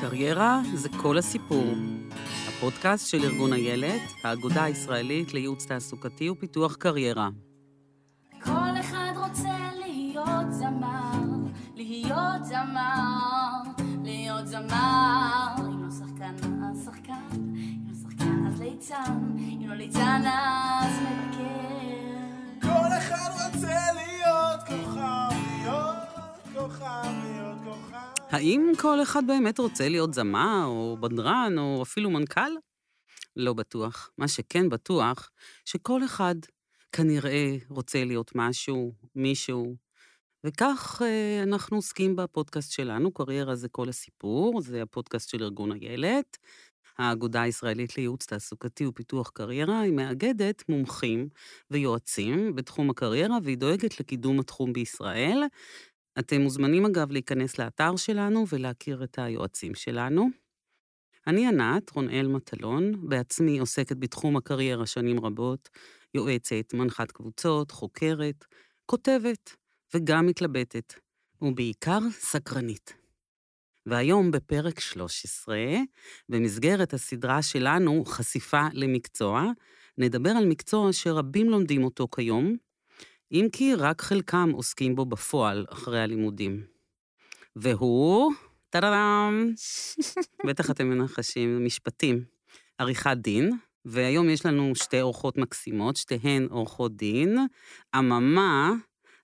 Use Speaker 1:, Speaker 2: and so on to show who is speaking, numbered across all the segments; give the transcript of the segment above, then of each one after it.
Speaker 1: קריירה זה כל הסיפור. הפודקאסט של ארגון איילת, האגודה הישראלית לייעוץ תעסוקתי ופיתוח קריירה.
Speaker 2: כל אחד רוצה להיות זמר, להיות זמר, להיות זמר. אם לא שחקן, אז שחקן, אם לא שחקן, אז ליצן, אם לא ליצן, אז מבקר.
Speaker 3: כל אחד רוצה להיות כוכב, להיות כוכב, להיות.
Speaker 1: האם כל אחד באמת רוצה להיות זמר, או בדרן, או אפילו מנכ"ל? לא בטוח. מה שכן בטוח, שכל אחד כנראה רוצה להיות משהו, מישהו. וכך אה, אנחנו עוסקים בפודקאסט שלנו, קריירה זה כל הסיפור, זה הפודקאסט של ארגון איילת. האגודה הישראלית לייעוץ תעסוקתי ופיתוח קריירה, היא מאגדת מומחים ויועצים בתחום הקריירה, והיא דואגת לקידום התחום בישראל. אתם מוזמנים אגב להיכנס לאתר שלנו ולהכיר את היועצים שלנו. אני ענת רונאל מטלון, בעצמי עוסקת בתחום הקריירה שנים רבות, יועצת, מנחת קבוצות, חוקרת, כותבת וגם מתלבטת, ובעיקר סקרנית. והיום בפרק 13, במסגרת הסדרה שלנו, חשיפה למקצוע, נדבר על מקצוע שרבים לומדים אותו כיום, אם כי רק חלקם עוסקים בו בפועל אחרי הלימודים. והוא, טה-דה-דם, בטח אתם מנחשים, משפטים, עריכת דין, והיום יש לנו שתי אורחות מקסימות, שתיהן עורכות דין. אממה,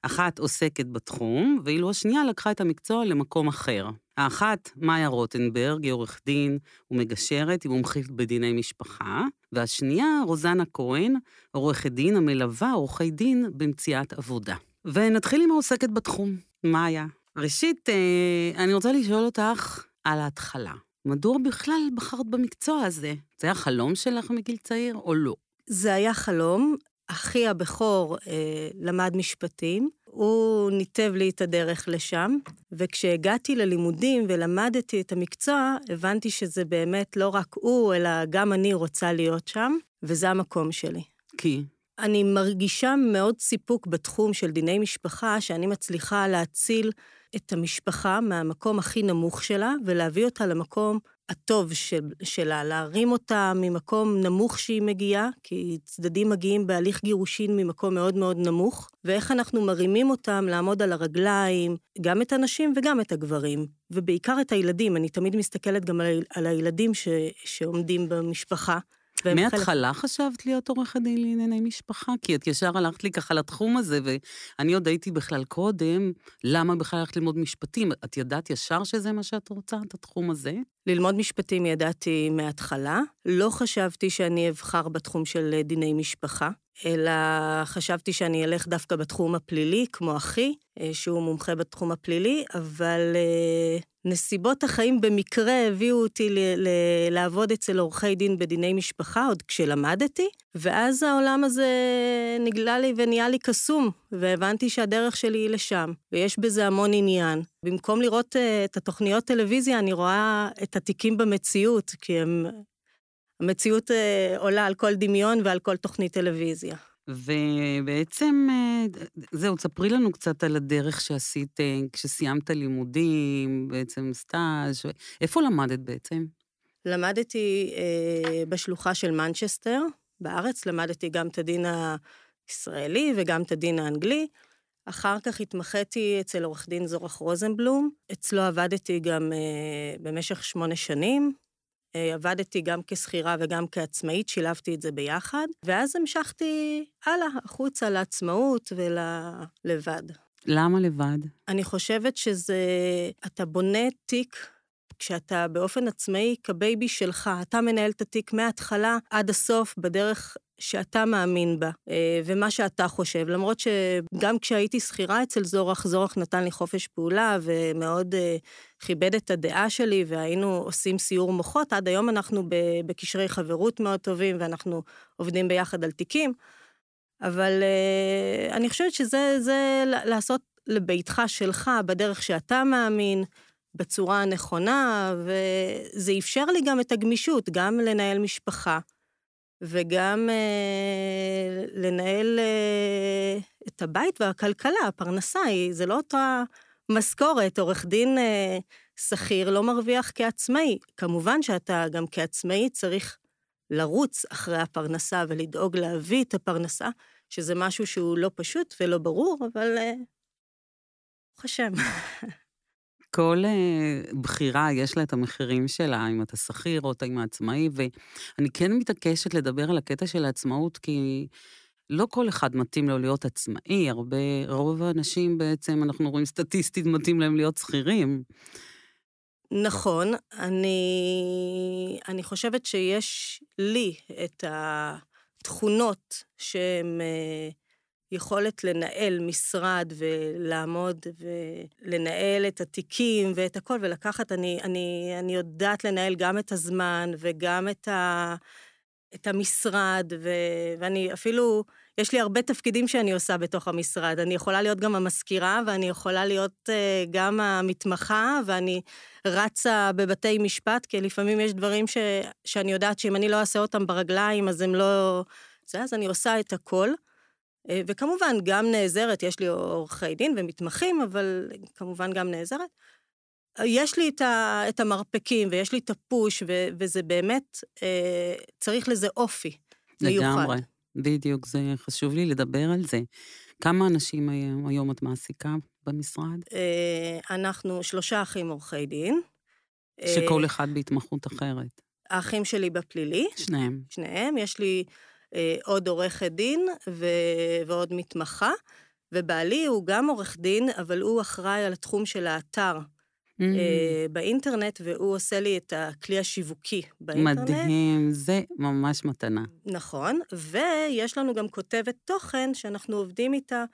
Speaker 1: אחת עוסקת בתחום, ואילו השנייה לקחה את המקצוע למקום אחר. האחת, מאיה רוטנברג, היא עורך דין ומגשרת, היא מומחית בדיני משפחה, והשנייה, רוזנה כהן, עורכת דין המלווה עורכי דין במציאת עבודה. ונתחיל עם העוסקת בתחום, מאיה. ראשית, אה, אני רוצה לשאול אותך על ההתחלה. מדוע בכלל בחרת במקצוע הזה? זה היה חלום שלך מגיל צעיר או לא?
Speaker 4: זה היה חלום. אחי הבכור אה, למד משפטים, הוא ניתב לי את הדרך לשם, וכשהגעתי ללימודים ולמדתי את המקצוע, הבנתי שזה באמת לא רק הוא, אלא גם אני רוצה להיות שם, וזה המקום שלי.
Speaker 1: כי?
Speaker 4: אני מרגישה מאוד סיפוק בתחום של דיני משפחה, שאני מצליחה להציל את המשפחה מהמקום הכי נמוך שלה, ולהביא אותה למקום הטוב של, שלה, להרים אותה ממקום נמוך שהיא מגיעה, כי צדדים מגיעים בהליך גירושין ממקום מאוד מאוד נמוך, ואיך אנחנו מרימים אותם לעמוד על הרגליים, גם את הנשים וגם את הגברים, ובעיקר את הילדים, אני תמיד מסתכלת גם על, על הילדים ש, שעומדים במשפחה. והם חלק-
Speaker 1: מההתחלה חשבת להיות עורכת דין לענייני משפחה? כי את ישר הלכת לי ככה לתחום הזה, ואני עוד הייתי בכלל קודם, למה בכלל הלכת ללמוד משפטים? את ידעת ישר שזה מה שאת רוצה, את התחום הזה?
Speaker 4: ללמוד משפטים ידעתי מההתחלה, לא חשבתי שאני אבחר בתחום של דיני משפחה, אלא חשבתי שאני אלך דווקא בתחום הפלילי, כמו אחי, אה, שהוא מומחה בתחום הפלילי, אבל אה, נסיבות החיים במקרה הביאו אותי ל- ל- לעבוד אצל עורכי דין בדיני משפחה, עוד כשלמדתי, ואז העולם הזה נגלה לי ונהיה לי קסום, והבנתי שהדרך שלי היא לשם, ויש בזה המון עניין. במקום לראות אה, את התוכניות טלוויזיה, אני רואה את התיקים במציאות, כי הם... המציאות אה, עולה על כל דמיון ועל כל תוכנית טלוויזיה.
Speaker 1: ובעצם, אה, זהו, תספרי לנו קצת על הדרך שעשית אה, כשסיימת לימודים, בעצם סטאז', איפה למדת בעצם?
Speaker 4: למדתי אה, בשלוחה של מנצ'סטר, בארץ, למדתי גם את הדין הישראלי וגם את הדין האנגלי. אחר כך התמחיתי אצל עורך דין זורח רוזנבלום, אצלו עבדתי גם אה, במשך שמונה שנים. אה, עבדתי גם כשכירה וגם כעצמאית, שילבתי את זה ביחד, ואז המשכתי הלאה, החוצה, לעצמאות וללבד.
Speaker 1: למה לבד?
Speaker 4: אני חושבת שזה, אתה בונה תיק כשאתה באופן עצמאי כבייבי שלך, אתה מנהל את התיק מההתחלה עד הסוף בדרך שאתה מאמין בה, אה, ומה שאתה חושב. למרות שגם כשהייתי שכירה אצל זורח, זורח נתן לי חופש פעולה ומאוד אה, כיבד את הדעה שלי, והיינו עושים סיור מוחות. עד היום אנחנו בקשרי חברות מאוד טובים, ואנחנו עובדים ביחד על תיקים. אבל אה, אני חושבת שזה זה לעשות לביתך שלך, בדרך שאתה מאמין, בצורה הנכונה, וזה אפשר לי גם את הגמישות, גם לנהל משפחה, וגם אה, לנהל אה, את הבית והכלכלה, הפרנסה, היא, זה לא אותה משכורת, עורך דין אה, שכיר לא מרוויח כעצמאי. כמובן שאתה גם כעצמאי צריך לרוץ אחרי הפרנסה ולדאוג להביא את הפרנסה, שזה משהו שהוא לא פשוט ולא ברור, אבל אה, ברוך השם.
Speaker 1: כל uh, בחירה יש לה את המחירים שלה, אם אתה שכיר או אם עצמאי, ואני כן מתעקשת לדבר על הקטע של העצמאות, כי לא כל אחד מתאים לו להיות עצמאי, הרבה, רוב האנשים בעצם, אנחנו רואים סטטיסטית, מתאים להם להיות שכירים.
Speaker 4: נכון, אני, אני חושבת שיש לי את התכונות שהן אה, יכולת לנהל משרד ולעמוד ולנהל את התיקים ואת הכל ולקחת, אני, אני, אני יודעת לנהל גם את הזמן וגם את, ה, את המשרד, ו, ואני אפילו, יש לי הרבה תפקידים שאני עושה בתוך המשרד. אני יכולה להיות גם המזכירה, ואני יכולה להיות uh, גם המתמחה, ואני רצה בבתי משפט, כי לפעמים יש דברים ש, שאני יודעת שאם אני לא אעשה אותם ברגליים, אז הם לא... זה, אז אני עושה את הכל. Uh, וכמובן, גם נעזרת, יש לי עורכי דין ומתמחים, אבל כמובן גם נעזרת. יש לי את, ה, את המרפקים ויש לי את הפוש, ו, וזה באמת, אה, צריך לזה אופי
Speaker 1: מיוחד. לגמרי, בדיוק, זה חשוב לי לדבר על זה. כמה אנשים היום, היום את מעסיקה במשרד?
Speaker 4: אה, אנחנו שלושה אחים עורכי דין.
Speaker 1: שכל אה, אחד בהתמחות אחרת.
Speaker 4: האחים שלי בפלילי.
Speaker 1: שניהם.
Speaker 4: שניהם. יש לי אה, עוד עורכת דין ו, ועוד מתמחה, ובעלי הוא גם עורך דין, אבל הוא אחראי על התחום של האתר. mm. באינטרנט, והוא עושה לי את הכלי השיווקי באינטרנט.
Speaker 1: מדהים, זה ממש מתנה.
Speaker 4: נכון, ויש לנו גם כותבת תוכן שאנחנו עובדים איתה,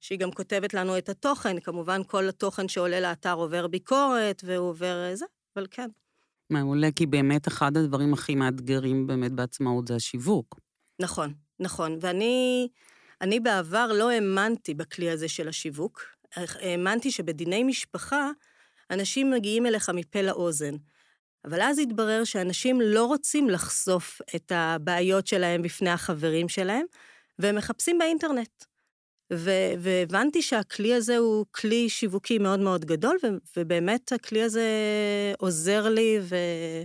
Speaker 4: שהיא גם כותבת לנו את התוכן. כמובן, כל התוכן שעולה לאתר עובר ביקורת, והוא עובר אה, זה, אבל כן.
Speaker 1: מעולה, כי באמת אחד הדברים הכי מאתגרים באמת בעצמאות זה השיווק.
Speaker 4: נכון, נכון. ואני אני בעבר לא האמנתי בכלי הזה של השיווק. האמנתי שבדיני משפחה, אנשים מגיעים אליך מפה לאוזן. אבל אז התברר שאנשים לא רוצים לחשוף את הבעיות שלהם בפני החברים שלהם, והם מחפשים באינטרנט. ו- והבנתי שהכלי הזה הוא כלי שיווקי מאוד מאוד גדול, ו- ובאמת הכלי הזה עוזר לי, ו-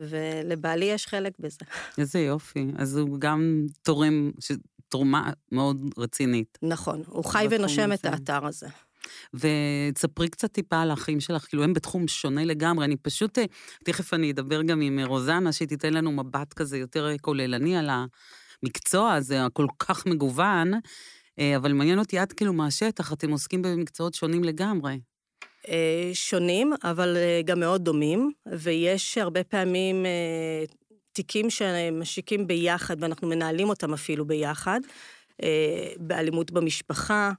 Speaker 4: ולבעלי יש חלק בזה.
Speaker 1: איזה יופי. אז הוא גם תורם, תרומה מאוד רצינית.
Speaker 4: נכון, הוא חי ונושם את האתר הזה.
Speaker 1: ותספרי קצת טיפה על האחים שלך, כאילו הם בתחום שונה לגמרי. אני פשוט, אה, תכף אני אדבר גם עם רוזנה, שהיא תיתן לנו מבט כזה יותר כוללני על המקצוע הזה, הכל כך מגוון, אה, אבל מעניין אותי, את כאילו מהשטח, אתם עוסקים במקצועות שונים לגמרי.
Speaker 4: אה, שונים, אבל גם מאוד דומים, ויש הרבה פעמים תיקים שמשיקים ביחד, ואנחנו מנהלים אותם אפילו ביחד, באלימות במשפחה,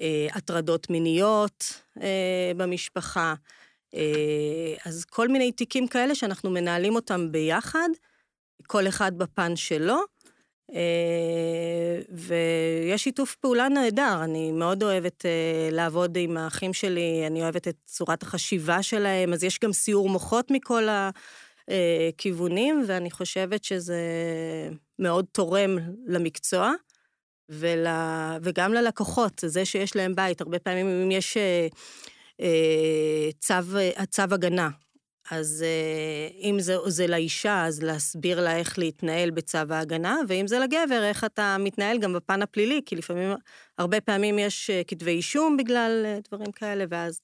Speaker 4: אה, הטרדות מיניות אה, במשפחה, אה, אז כל מיני תיקים כאלה שאנחנו מנהלים אותם ביחד, כל אחד בפן שלו, ויש שיתוף פעולה נהדר, אני מאוד אוהבת לעבוד עם האחים שלי, אני אוהבת את צורת החשיבה שלהם, אז יש גם סיור מוחות מכל הכיוונים, ואני חושבת שזה מאוד תורם למקצוע. ול... וגם ללקוחות, זה שיש להם בית. הרבה פעמים אם יש אה, אה, צו, צו הגנה, אז אה, אם זה, זה לאישה, אז להסביר לה איך להתנהל בצו ההגנה, ואם זה לגבר, איך אתה מתנהל גם בפן הפלילי, כי לפעמים, הרבה פעמים יש אה, כתבי אישום בגלל אה, דברים כאלה, ואז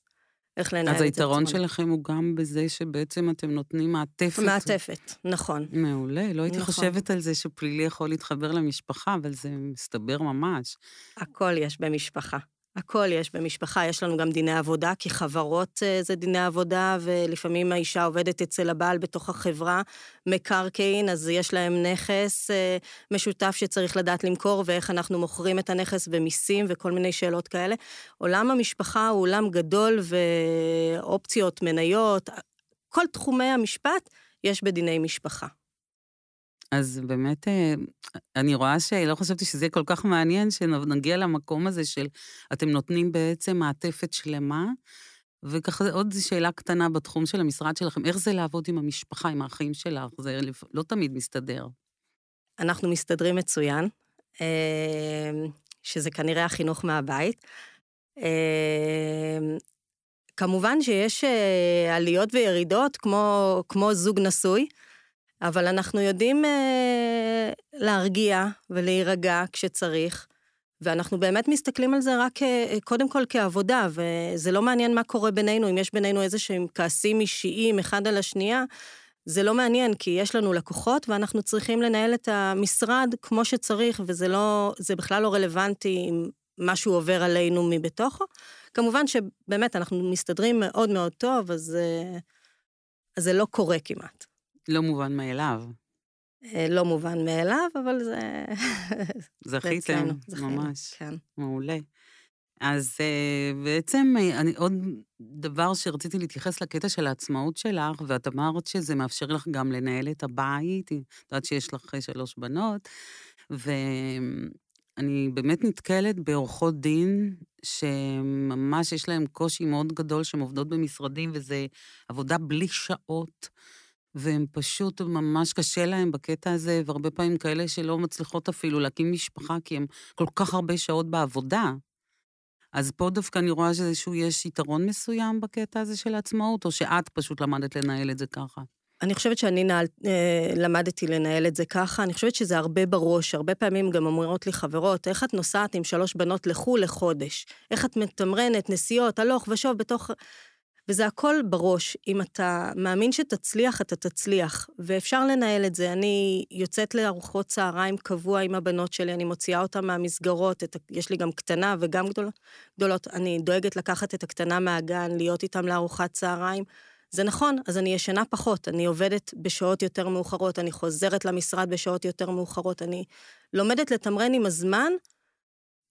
Speaker 4: איך לנהל את
Speaker 1: זה. אז היתרון שלכם הוא גם בזה שבעצם אתם נותנים מעטפת.
Speaker 4: מעטפת, נכון.
Speaker 1: מעולה, לא הייתי נכון. חושבת על זה שפלילי יכול להתחבר למשפחה, אבל זה מסתבר ממש.
Speaker 4: הכל יש במשפחה. הכל יש במשפחה, יש לנו גם דיני עבודה, כי חברות אה, זה דיני עבודה, ולפעמים האישה עובדת אצל הבעל בתוך החברה, מקרקעין, אז יש להם נכס אה, משותף שצריך לדעת למכור, ואיך אנחנו מוכרים את הנכס ומיסים וכל מיני שאלות כאלה. עולם המשפחה הוא עולם גדול ואופציות, מניות, כל תחומי המשפט יש בדיני משפחה.
Speaker 1: אז באמת, אה, אני רואה שלא חשבתי שזה כל כך מעניין, שנגיע למקום הזה של אתם נותנים בעצם מעטפת שלמה, וככה עוד שאלה קטנה בתחום של המשרד שלכם, איך זה לעבוד עם המשפחה, עם האחים שלך? זה לא תמיד מסתדר.
Speaker 4: אנחנו מסתדרים מצוין, אה, שזה כנראה החינוך מהבית. אה, כמובן שיש עליות וירידות, כמו, כמו זוג נשוי, אבל אנחנו יודעים אה, להרגיע ולהירגע כשצריך, ואנחנו באמת מסתכלים על זה רק אה, קודם כל כעבודה, וזה לא מעניין מה קורה בינינו, אם יש בינינו איזה שהם כעסים אישיים אחד על השנייה, זה לא מעניין, כי יש לנו לקוחות ואנחנו צריכים לנהל את המשרד כמו שצריך, וזה לא, זה בכלל לא רלוונטי אם משהו עובר עלינו מבתוכו. כמובן שבאמת אנחנו מסתדרים מאוד מאוד טוב, אז, אה, אז זה לא קורה כמעט.
Speaker 1: לא מובן מאליו.
Speaker 4: אה, לא מובן מאליו, אבל זה...
Speaker 1: זכיתם, ממש.
Speaker 4: כן.
Speaker 1: מעולה. אז uh, בעצם uh, אני, עוד דבר שרציתי להתייחס לקטע של העצמאות שלך, ואת אמרת שזה מאפשר לך גם לנהל את הבית, את יודעת שיש לך שלוש בנות, ואני באמת נתקלת בעורכות דין שממש יש להן קושי מאוד גדול, שהן עובדות במשרדים, וזה עבודה בלי שעות. והן פשוט, ממש קשה להן בקטע הזה, והרבה פעמים כאלה שלא מצליחות אפילו להקים משפחה, כי הן כל כך הרבה שעות בעבודה. אז פה דווקא אני רואה שאיזשהו, יש יתרון מסוים בקטע הזה של העצמאות, או שאת פשוט למדת לנהל את זה ככה?
Speaker 4: אני חושבת שאני נעל, אה, למדתי לנהל את זה ככה, אני חושבת שזה הרבה בראש, הרבה פעמים גם אומרות לי חברות, איך את נוסעת עם שלוש בנות לחו"ל לחודש? איך את מתמרנת נסיעות, הלוך ושוב בתוך... וזה הכל בראש. אם אתה מאמין שתצליח, אתה תצליח, ואפשר לנהל את זה. אני יוצאת לארוחות צהריים קבוע עם הבנות שלי, אני מוציאה אותן מהמסגרות, את, יש לי גם קטנה וגם גדולות, גדולות. אני דואגת לקחת את הקטנה מהגן, להיות איתם לארוחת צהריים. זה נכון, אז אני ישנה פחות, אני עובדת בשעות יותר מאוחרות, אני חוזרת למשרד בשעות יותר מאוחרות, אני לומדת לתמרן עם הזמן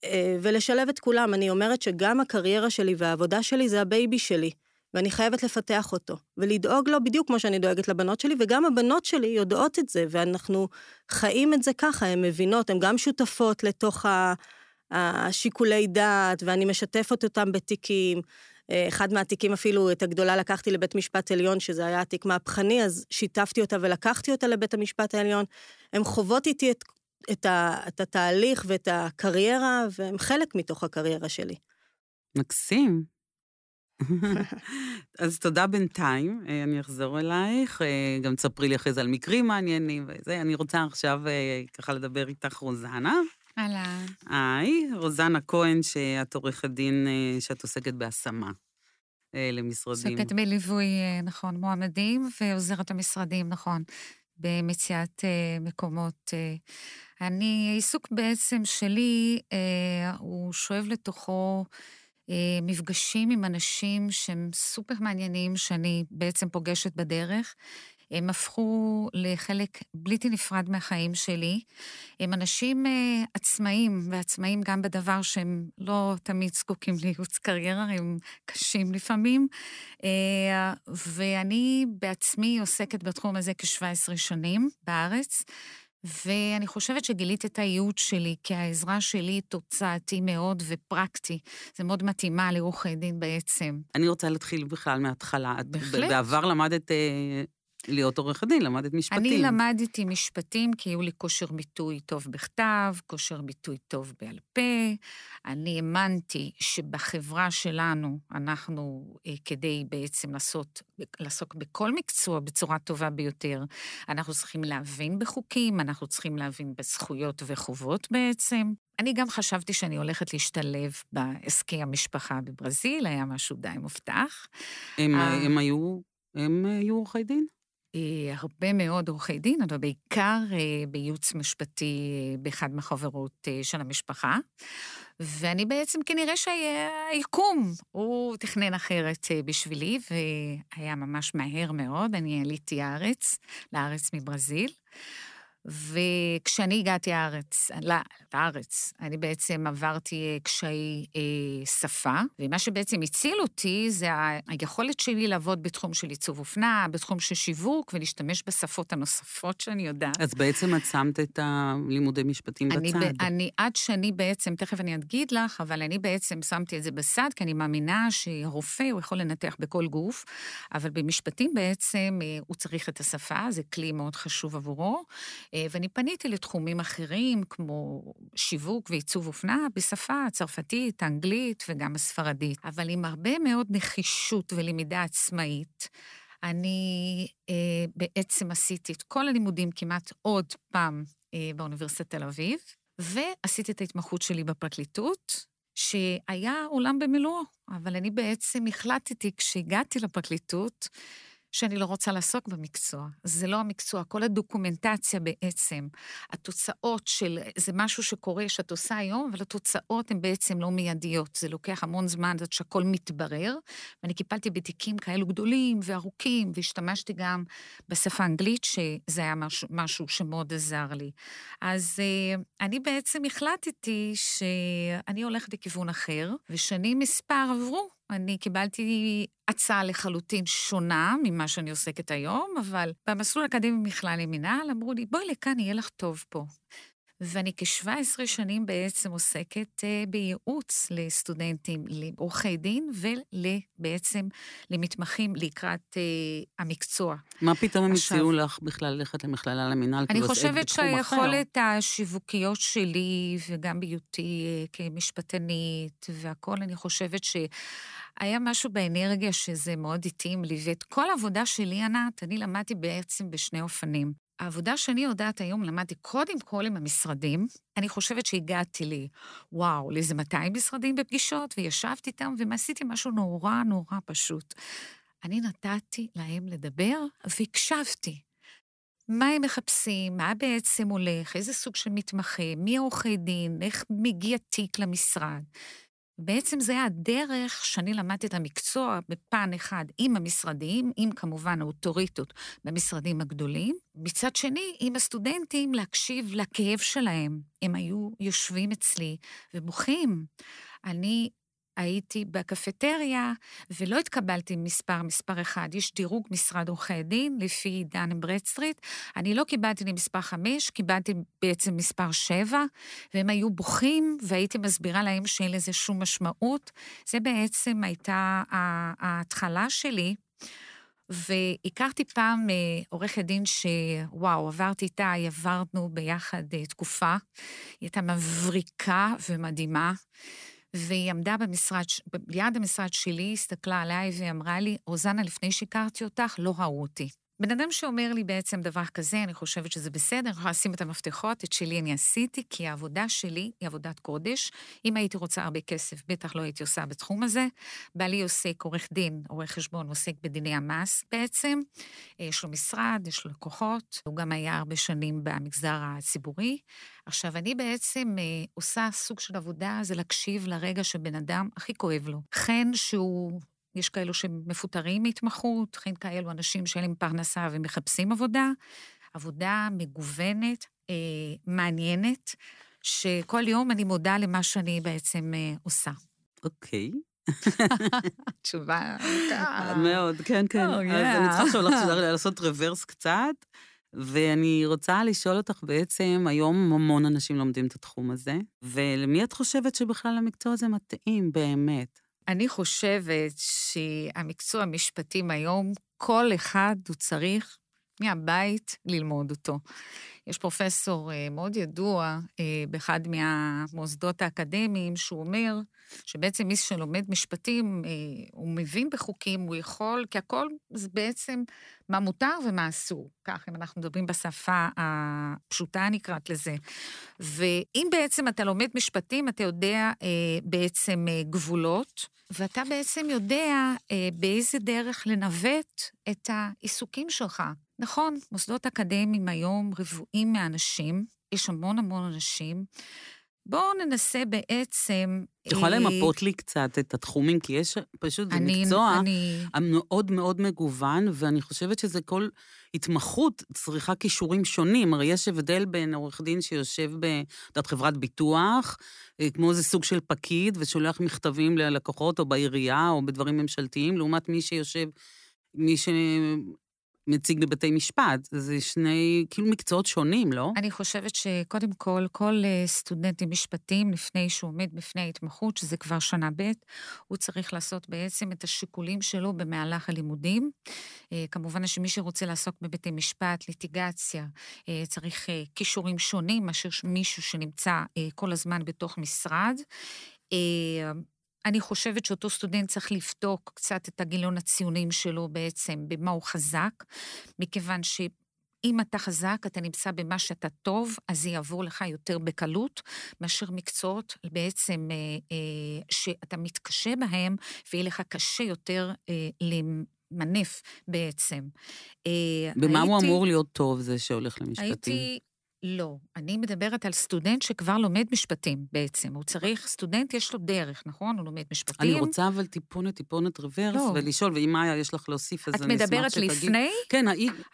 Speaker 4: אה, ולשלב את כולם. אני אומרת שגם הקריירה שלי והעבודה שלי זה ה baby שלי. ואני חייבת לפתח אותו, ולדאוג לו בדיוק כמו שאני דואגת לבנות שלי, וגם הבנות שלי יודעות את זה, ואנחנו חיים את זה ככה, הן מבינות, הן גם שותפות לתוך השיקולי דעת, ואני משתפת אותם בתיקים. אחד מהתיקים אפילו, את הגדולה לקחתי לבית משפט עליון, שזה היה תיק מהפכני, אז שיתפתי אותה ולקחתי אותה לבית המשפט העליון. הן חוות איתי את, את, ה, את התהליך ואת הקריירה, והן חלק מתוך הקריירה שלי.
Speaker 1: מקסים. אז תודה בינתיים, אה, אני אחזור אלייך. אה, גם תספרי לי אחרי זה על מקרים מעניינים וזה. אני רוצה עכשיו אה, ככה לדבר איתך, רוזנה.
Speaker 5: אהלן.
Speaker 1: היי, רוזנה כהן, שאת עורכת דין, שאת עוסקת בהשמה למשרדים.
Speaker 5: עוסקת בליווי, נכון, מועמדים, ועוזרת למשרדים, נכון, במציאת מקומות. אני, העיסוק בעצם שלי, הוא שואב לתוכו מפגשים עם אנשים שהם סופר מעניינים, שאני בעצם פוגשת בדרך. הם הפכו לחלק בלתי נפרד מהחיים שלי. הם אנשים uh, עצמאים, ועצמאים גם בדבר שהם לא תמיד זקוקים לייעוץ קריירה, הם קשים לפעמים. Uh, ואני בעצמי עוסקת בתחום הזה כ-17 שנים בארץ. ואני חושבת שגילית את הייעוד שלי, כי העזרה שלי היא תוצאתי מאוד ופרקטי. זה מאוד מתאימה לעורכי דין בעצם.
Speaker 1: אני רוצה להתחיל בכלל מההתחלה.
Speaker 5: בהחלט.
Speaker 1: בעבר למדת אה, להיות עורכת דין, למדת משפטים.
Speaker 5: אני למדתי משפטים כי היו לי כושר ביטוי טוב בכתב, כושר ביטוי טוב בעל פה. אני האמנתי שבחברה שלנו, אנחנו, אה, כדי בעצם לעשות, לעסוק בכל מקצוע בצורה טובה ביותר, אנחנו צריכים להבין בחוקים, אנחנו צריכים להבין בזכויות וחובות בעצם. אני גם חשבתי שאני הולכת להשתלב בעסקי המשפחה בברזיל, היה משהו די מובטח.
Speaker 1: הם,
Speaker 5: אה,
Speaker 1: הם היו, הם היו עורכי דין?
Speaker 5: אה, הרבה מאוד עורכי דין, אבל בעיקר אה, בייעוץ משפטי אה, באחד מהחברות של המשפחה. ואני בעצם, כנראה שהיקום, הוא תכנן אחרת בשבילי, והיה ממש מהר מאוד. אני עליתי לארץ, לארץ מברזיל. וכשאני הגעתי לארץ, לארץ, אני בעצם עברתי אה, קשיי אה, שפה, ומה שבעצם הציל אותי זה היכולת שלי לעבוד בתחום של עיצוב אופנה, בתחום של שיווק, ולהשתמש בשפות הנוספות שאני יודעת.
Speaker 1: אז בעצם את שמת את הלימודי משפטים
Speaker 5: אני
Speaker 1: בצד.
Speaker 5: ב, אני, עד שאני בעצם, תכף אני אגיד לך, אבל אני בעצם שמתי את זה בצד, כי אני מאמינה שהרופא, הוא יכול לנתח בכל גוף, אבל במשפטים בעצם אה, הוא צריך את השפה, זה כלי מאוד חשוב עבורו. אה, ואני פניתי לתחומים אחרים, כמו שיווק ועיצוב אופנה, בשפה הצרפתית, האנגלית וגם הספרדית. אבל עם הרבה מאוד נחישות ולמידה עצמאית, אני אה, בעצם עשיתי את כל הלימודים כמעט עוד פעם אה, באוניברסיטת תל אביב, ועשיתי את ההתמחות שלי בפרקליטות, שהיה עולם במלואו, אבל אני בעצם החלטתי כשהגעתי לפרקליטות, שאני לא רוצה לעסוק במקצוע. זה לא המקצוע, כל הדוקומנטציה בעצם, התוצאות של, זה משהו שקורה, שאת עושה היום, אבל התוצאות הן בעצם לא מיידיות. זה לוקח המון זמן עד שהכל מתברר, ואני קיפלתי בתיקים כאלו גדולים וארוכים, והשתמשתי גם בשפה האנגלית, שזה היה משהו, משהו שמאוד עזר לי. אז אה, אני בעצם החלטתי שאני הולכת לכיוון אחר, ושנים מספר עברו. אני קיבלתי הצעה לחלוטין שונה ממה שאני עוסקת היום, אבל במסלול האקדמי בכלל למינהל אמרו לי, בואי לכאן, יהיה לך טוב פה. ואני כ-17 שנים בעצם עוסקת uh, בייעוץ לסטודנטים, לעורכי דין ובעצם למתמחים לקראת uh, המקצוע.
Speaker 1: מה פתאום הם הציעו לך בכלל ללכת למכללה למינהל?
Speaker 5: אני חושבת שהיכולת השיווקיות שלי, וגם בהיותי uh, כמשפטנית והכול, אני חושבת ש... היה משהו באנרגיה שזה מאוד התאים לי, ואת כל העבודה שלי, ענת, אני למדתי בעצם בשני אופנים. העבודה שאני יודעת היום, למדתי קודם כל עם המשרדים. אני חושבת שהגעתי לי, וואו, לאיזה 200 משרדים בפגישות, וישבתי איתם, ועשיתי משהו נורא נורא פשוט. אני נתתי להם לדבר, והקשבתי. מה הם מחפשים, מה בעצם הולך, איזה סוג של מתמחה, מי העורכי דין, איך מגיע תיק למשרד. בעצם זה היה הדרך שאני למדתי את המקצוע בפן אחד עם המשרדים, עם כמובן האוטוריטות במשרדים הגדולים. מצד שני, עם הסטודנטים להקשיב לכאב שלהם. הם היו יושבים אצלי ובוכים. אני הייתי בקפטריה ולא התקבלתי מספר, מספר אחד. יש דירוג משרד עורכי דין לפי דן ברדסטריט. אני לא קיבלתי לי מספר חמש, קיבלתי בעצם מספר שבע, והם היו בוכים, והייתי מסבירה להם שאין לזה שום משמעות. זה בעצם הייתה ההתחלה שלי. והכרתי פעם אה, עורכת דין שוואו, עברתי איתה, עברנו ביחד אה, תקופה. היא הייתה מבריקה ומדהימה. והיא עמדה במשרד, ליד המשרד שלי, הסתכלה עליי ואמרה לי, רוזנה, לפני שהכרתי אותך, לא ראו אותי. בן אדם שאומר לי בעצם דבר כזה, אני חושבת שזה בסדר, אני יכולה לשים את המפתחות, את שלי אני עשיתי, כי העבודה שלי היא עבודת קודש. אם הייתי רוצה הרבה כסף, בטח לא הייתי עושה בתחום הזה. בעלי עוסק עורך דין, עורך חשבון, עוסק בדיני המס בעצם. יש לו משרד, יש לו לקוחות, הוא גם היה הרבה שנים במגזר הציבורי. עכשיו, אני בעצם אה, עושה סוג של עבודה, זה להקשיב לרגע שבן אדם הכי כואב לו. חן שהוא יש כאלו שמפוטרים מהתמחות, וכן כאלו אנשים שאין להם פרנסה ומחפשים עבודה. עבודה מגוונת, אה, מעניינת, שכל יום אני מודה למה שאני בעצם אה, עושה.
Speaker 1: אוקיי.
Speaker 5: תשובה
Speaker 1: מאוד, כן, כן.
Speaker 5: Oh,
Speaker 1: אז אני צריכה עכשיו לעשות רוורס קצת, ואני רוצה לשאול אותך בעצם, היום המון אנשים לומדים את התחום הזה, ולמי את חושבת שבכלל המקצוע הזה מתאים באמת?
Speaker 5: אני חושבת שהמקצוע המשפטים היום, כל אחד הוא צריך מהבית ללמוד אותו. יש פרופסור אה, מאוד ידוע אה, באחד מהמוסדות האקדמיים, שהוא אומר שבעצם מי שלומד משפטים, אה, הוא מבין בחוקים, הוא יכול, כי הכל זה בעצם מה מותר ומה אסור. כך, אם אנחנו מדברים בשפה הפשוטה נקראת לזה. ואם בעצם אתה לומד משפטים, אתה יודע בעצם גבולות, ואתה בעצם יודע באיזה דרך לנווט את העיסוקים שלך. נכון, מוסדות אקדמיים היום רבועים מאנשים, יש המון המון אנשים. בואו ננסה בעצם...
Speaker 1: את יכולה אה, למפות לי קצת את התחומים, כי יש פשוט, זה אני, מקצוע אני... מאוד מאוד מגוון, ואני חושבת שזה כל התמחות צריכה כישורים שונים. הרי יש הבדל בין עורך דין שיושב בדת חברת ביטוח, אה, כמו איזה סוג של פקיד, ושולח מכתבים ללקוחות, או בעירייה, או בדברים ממשלתיים, לעומת מי שיושב, מי ש... מציג בבתי משפט. זה שני, כאילו, מקצועות שונים, לא?
Speaker 5: אני חושבת שקודם כל, כל אה, סטודנט למשפטים, לפני שהוא עומד בפני ההתמחות, שזה כבר שנה ב', הוא צריך לעשות בעצם את השיקולים שלו במהלך הלימודים. אה, כמובן שמי שרוצה לעסוק בבתי משפט, ליטיגציה, אה, צריך כישורים שונים מאשר מישהו שנמצא כל הזמן בתוך משרד. אני חושבת שאותו סטודנט צריך לבדוק קצת את הגיליון הציונים שלו בעצם, במה הוא חזק, מכיוון ש... אם אתה חזק, אתה נמצא במה שאתה טוב, אז זה יעבור לך יותר בקלות, מאשר מקצועות בעצם אה, אה, שאתה מתקשה בהם, ויהיה לך קשה יותר אה, למנף בעצם.
Speaker 1: אה, במה הייתי, הוא אמור להיות טוב, זה שהולך למשפטים?
Speaker 5: הייתי לא, אני מדברת על סטודנט שכבר לומד משפטים בעצם. הוא צריך, סטודנט יש לו דרך, נכון? הוא לומד משפטים.
Speaker 1: אני רוצה אבל טיפונת, טיפונת רוורס, לא. ולשאול, ואם מאיה יש לך להוסיף, אז אני אשמח שתגיד.
Speaker 5: את מדברת לפני?
Speaker 1: כן,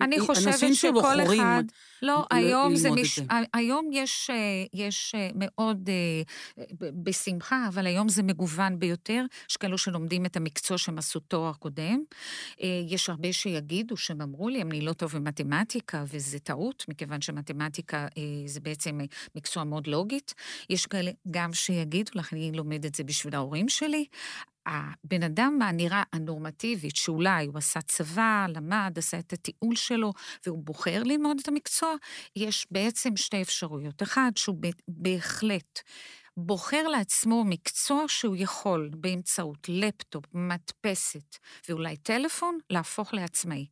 Speaker 5: אני חושבת שכל אחד... לא, היום זה מש... היום יש, אה, יש אה, מאוד אה, בשמחה, אבל היום זה מגוון ביותר. יש כאלו שלומדים את המקצוע שהם עשו תואר קודם. יש הרבה שיגידו, שהם אמרו לי, אני לא טוב במתמטיקה, וזה טעות, מכיוון שמתמטיקה זה בעצם מקצוע מאוד לוגית. יש כאלה גם שיגידו לך, אני לומד את זה בשביל ההורים שלי, הבן אדם הנראה הנורמטיבית, שאולי הוא עשה צבא, למד, עשה את הטיעול שלו, והוא בוחר ללמוד את המקצוע, יש בעצם שתי אפשרויות. אחד, שהוא בהחלט בוחר לעצמו מקצוע שהוא יכול באמצעות לפטופ, מדפסת ואולי טלפון, להפוך לעצמאי.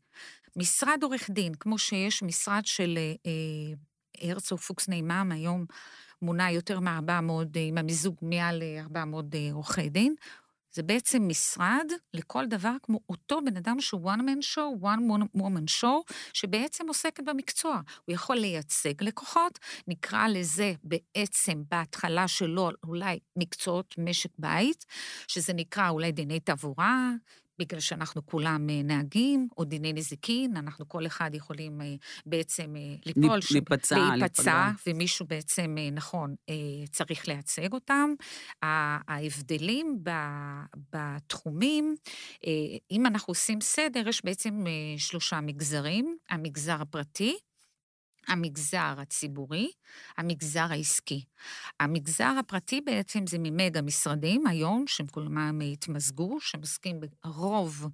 Speaker 5: משרד עורך דין, כמו שיש משרד של אה, אה הרצוג פוקס נעימם, היום מונה יותר מ-400, אה, עם המיזוג מעל 400 אה, עורכי דין, זה בעצם משרד לכל דבר, כמו אותו בן אדם שהוא one man show, one woman show, שבעצם עוסקת במקצוע. הוא יכול לייצג לקוחות, נקרא לזה בעצם בהתחלה שלו אולי מקצועות משק בית, שזה נקרא אולי דיני תעבורה, בגלל שאנחנו כולם אה, נהגים, או דיני נזיקין, אנחנו כל אחד יכולים אה, בעצם אה, ליפול,
Speaker 1: להיפצע,
Speaker 5: להיפצע, ומישהו בעצם, נכון, צריך לייצג אותם. ההבדלים בתחומים, אם אנחנו עושים סדר, יש בעצם שלושה מגזרים, המגזר הפרטי, המגזר הציבורי, המגזר העסקי. המגזר הפרטי בעצם זה ממד המשרדים היום, שהם כולם התמזגו, שהם עוסקים ברוב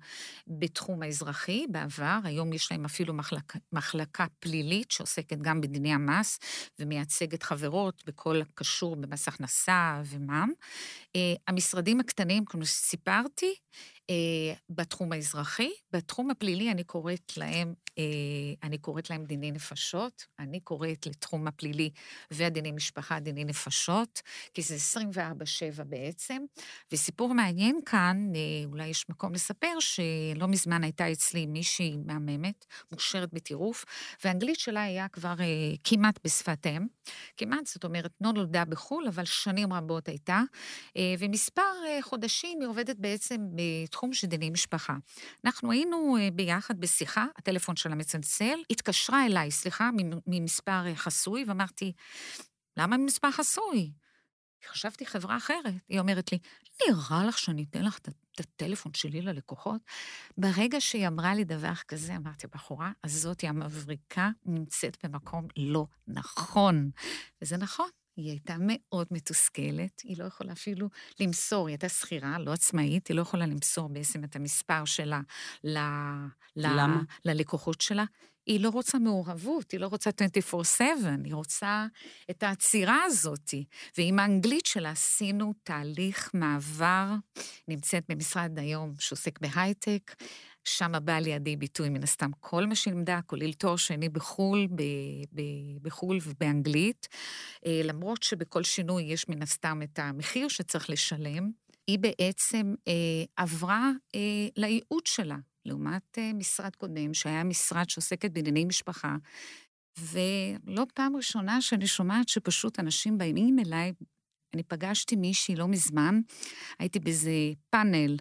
Speaker 5: בתחום האזרחי בעבר, היום יש להם אפילו מחלקה, מחלקה פלילית שעוסקת גם בדיני המס ומייצגת חברות בכל הקשור במס הכנסה ומע"מ. Uh, המשרדים הקטנים, כמו שסיפרתי, בתחום האזרחי, בתחום הפלילי אני קוראת להם אה, אני קוראת להם דיני נפשות, אני קוראת לתחום הפלילי והדיני משפחה דיני נפשות, כי זה 24-7 בעצם. וסיפור מעניין כאן, אה, אולי יש מקום לספר, שלא מזמן הייתה אצלי מישהי מהממת, מושרת בטירוף, והאנגלית שלה היה כבר אה, כמעט בשפת אם. כמעט, זאת אומרת, לא נולדה בחו"ל, אבל שנים רבות הייתה, ומספר חודשים היא עובדת בעצם בתחום של דיני משפחה. אנחנו היינו ביחד בשיחה, הטלפון שלה מצלצל, התקשרה אליי, סליחה, ממספר אה, חסוי, ואמרתי, למה ממספר חסוי? חשבתי חברה אחרת. היא אומרת לי, נראה לך שאני אתן לך את הטלפון שלי ללקוחות? ברגע שהיא אמרה לי דבר כזה, אמרתי, בחורה הזאת, המבריקה, נמצאת במקום לא נכון. וזה נכון. היא הייתה מאוד מתוסכלת, היא לא יכולה אפילו למסור, היא הייתה שכירה, לא עצמאית, היא לא יכולה למסור בעצם את המספר שלה ל... למה? ללקוחות שלה. היא לא רוצה מעורבות, היא לא רוצה 24/7, היא רוצה את העצירה הזאת. ועם האנגלית שלה עשינו תהליך מעבר, נמצאת במשרד היום שעוסק בהייטק, שם בא לידי ביטוי מן הסתם כל מה שלימדה, כולל תואר שני בחו"ל, ב, ב, בחו"ל ובאנגלית, אה, למרות שבכל שינוי יש מן הסתם את המחיר שצריך לשלם, היא בעצם אה, עברה אה, לייעוד שלה, לעומת אה, משרד קודם, שהיה משרד שעוסקת בענייני משפחה, ולא פעם ראשונה שאני שומעת שפשוט אנשים באים אליי אני פגשתי מישהי לא מזמן, הייתי באיזה פאנל,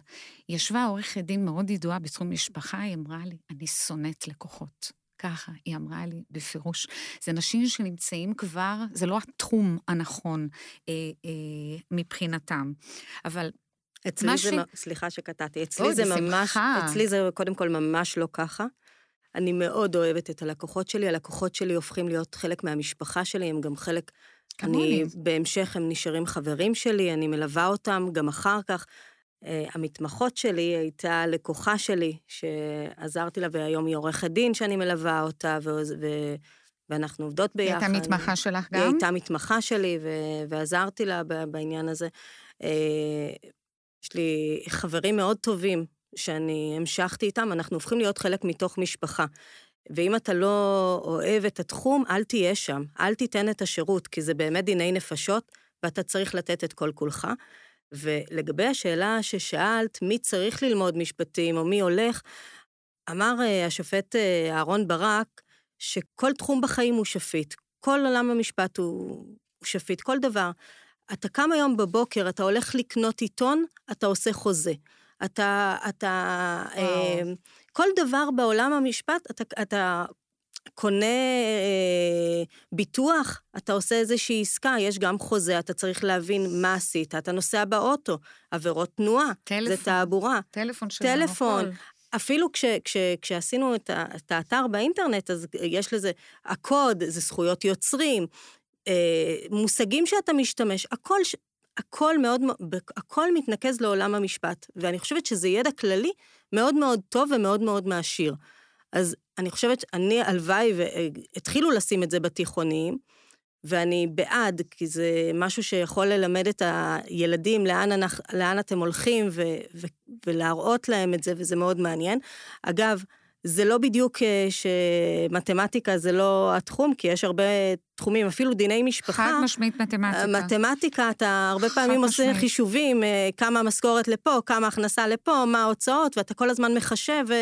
Speaker 5: ישבה עורכת דין מאוד ידועה בתחום משפחה, היא אמרה לי, אני שונאת לקוחות. ככה, היא אמרה לי בפירוש. זה נשים שנמצאים כבר, זה לא התחום הנכון אה, אה, מבחינתם, אבל
Speaker 4: אצלי זה, ש... סליחה שקטעתי, אצלי זה ממש, אצלי זה קודם כל ממש לא ככה. אני מאוד אוהבת את הלקוחות שלי, הלקוחות שלי הופכים להיות חלק מהמשפחה שלי, הם גם חלק... אני, בהמשך הם נשארים חברים שלי, אני מלווה אותם גם אחר כך. Uh, המתמחות שלי הייתה לקוחה שלי, שעזרתי לה, והיום היא עורכת דין שאני מלווה אותה, ו... ו... ואנחנו עובדות
Speaker 5: היא
Speaker 4: ביחד.
Speaker 5: הייתה מתמחה שלך
Speaker 4: היא
Speaker 5: גם?
Speaker 4: הייתה מתמחה שלי, ו... ועזרתי לה בעניין הזה. Uh, יש לי חברים מאוד טובים שאני המשכתי איתם, אנחנו הופכים להיות חלק מתוך משפחה. ואם אתה לא אוהב את התחום, אל תהיה שם, אל תיתן את השירות, כי זה באמת דיני נפשות, ואתה צריך לתת את כל כולך. ולגבי השאלה ששאלת, מי צריך ללמוד משפטים או מי הולך, אמר אה, השופט אה, אהרן ברק, שכל תחום בחיים הוא שפיט. כל עולם המשפט הוא, הוא שפיט, כל דבר. אתה קם היום בבוקר, אתה הולך לקנות עיתון, אתה עושה חוזה. אתה, אתה. אה, כל דבר בעולם המשפט, אתה, אתה קונה אה, ביטוח, אתה עושה איזושהי עסקה, יש גם חוזה, אתה צריך להבין מה עשית, אתה נוסע באוטו, עבירות תנועה, זה
Speaker 5: טלפון.
Speaker 4: תעבורה.
Speaker 5: טלפון שלנו,
Speaker 4: טלפון. אפילו כש, כש, כשעשינו את, ה, את האתר באינטרנט, אז יש לזה, הקוד, זה זכויות יוצרים, אה, מושגים שאתה משתמש, הכל, הכל מאוד, הכל מתנקז לעולם המשפט, ואני חושבת שזה ידע כללי מאוד מאוד טוב ומאוד מאוד מעשיר. אז אני חושבת, אני, הלוואי, והתחילו לשים את זה בתיכונים, ואני בעד, כי זה משהו שיכול ללמד את הילדים לאן, אנחנו, לאן אתם הולכים ו, ו, ולהראות להם את זה, וזה מאוד מעניין. אגב, זה לא בדיוק אה, שמתמטיקה זה לא התחום, כי יש הרבה תחומים, אפילו דיני משפחה.
Speaker 5: חד משמעית מתמטיקה.
Speaker 4: מתמטיקה, אתה הרבה פעמים עושה
Speaker 5: משמעית.
Speaker 4: חישובים, אה, כמה משכורת לפה, כמה הכנסה לפה, מה ההוצאות, ואתה כל הזמן מחשב ו...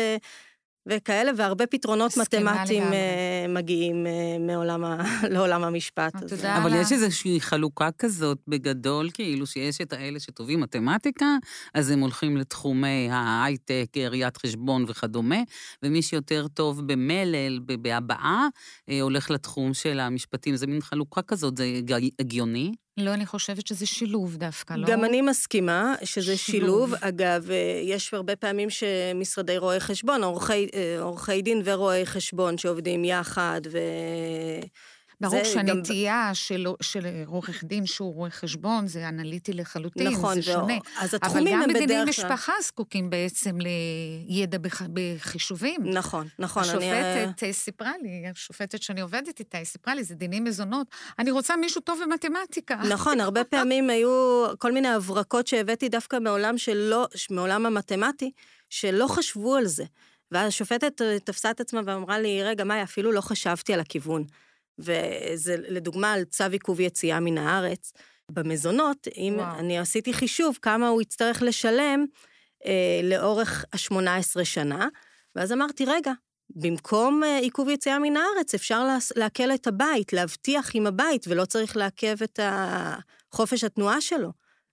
Speaker 4: וכאלה, והרבה פתרונות מתמטיים
Speaker 5: לגמרי.
Speaker 4: אה, מגיעים אה, מעולם ה... לעולם המשפט. אז-
Speaker 5: תודה.
Speaker 1: אבל. יש איזושהי חלוקה כזאת בגדול, כאילו שיש את האלה שטובים מתמטיקה, אז הם הולכים לתחומי ההייטק, ראיית חשבון וכדומה, ומי שיותר טוב במלל, בהבעה, אה, הולך לתחום של המשפטים. זה מין חלוקה כזאת, זה הג- הגיוני.
Speaker 5: לא, אני חושבת שזה שילוב דווקא, לא?
Speaker 4: גם אני מסכימה שזה
Speaker 5: שילוב.
Speaker 4: שילוב. אגב, אה, יש הרבה פעמים שמשרדי רואי חשבון, עורכי, אה, עורכי דין ורואי חשבון שעובדים יחד, ו...
Speaker 5: ברור
Speaker 4: זה גם-
Speaker 5: שהנטייה של, של עורך דין שהוא רואה חשבון זה אנליטי לחלוטין,
Speaker 4: נכון,
Speaker 5: זה שונה.
Speaker 4: אז
Speaker 5: אבל
Speaker 4: התחומים
Speaker 5: גם
Speaker 4: הם בדרך כלל...
Speaker 5: משפחה זקוקים בעצם לידע בח, בחישובים.
Speaker 4: נכון, נכון. אני, אה,
Speaker 5: השופטת אה, סיפרה לי, השופטת שאני עובדת איתה, היא סיפרה לי, זה דיני מזונות. אני רוצה מישהו טוב במתמטיקה.
Speaker 4: נכון, הרבה פעמים היו כל מיני הברקות שהבאתי דווקא מעולם שלא, מעולם המתמטי, שלא חשבו על זה. ואז השופטת אה, תפסה את עצמה ואמרה לי, רגע, מאי, אפילו לא חשבתי על הכיוון. וזה לדוגמה על צו עיכוב יציאה מן הארץ. במזונות, אם
Speaker 5: וואו.
Speaker 4: אני עשיתי חישוב כמה הוא יצטרך לשלם אה, לאורך ה-18 שנה, ואז אמרתי, רגע, במקום אה, עיכוב יציאה מן הארץ, אפשר לעקל את הבית, להבטיח עם הבית, ולא צריך לעכב את חופש התנועה שלו.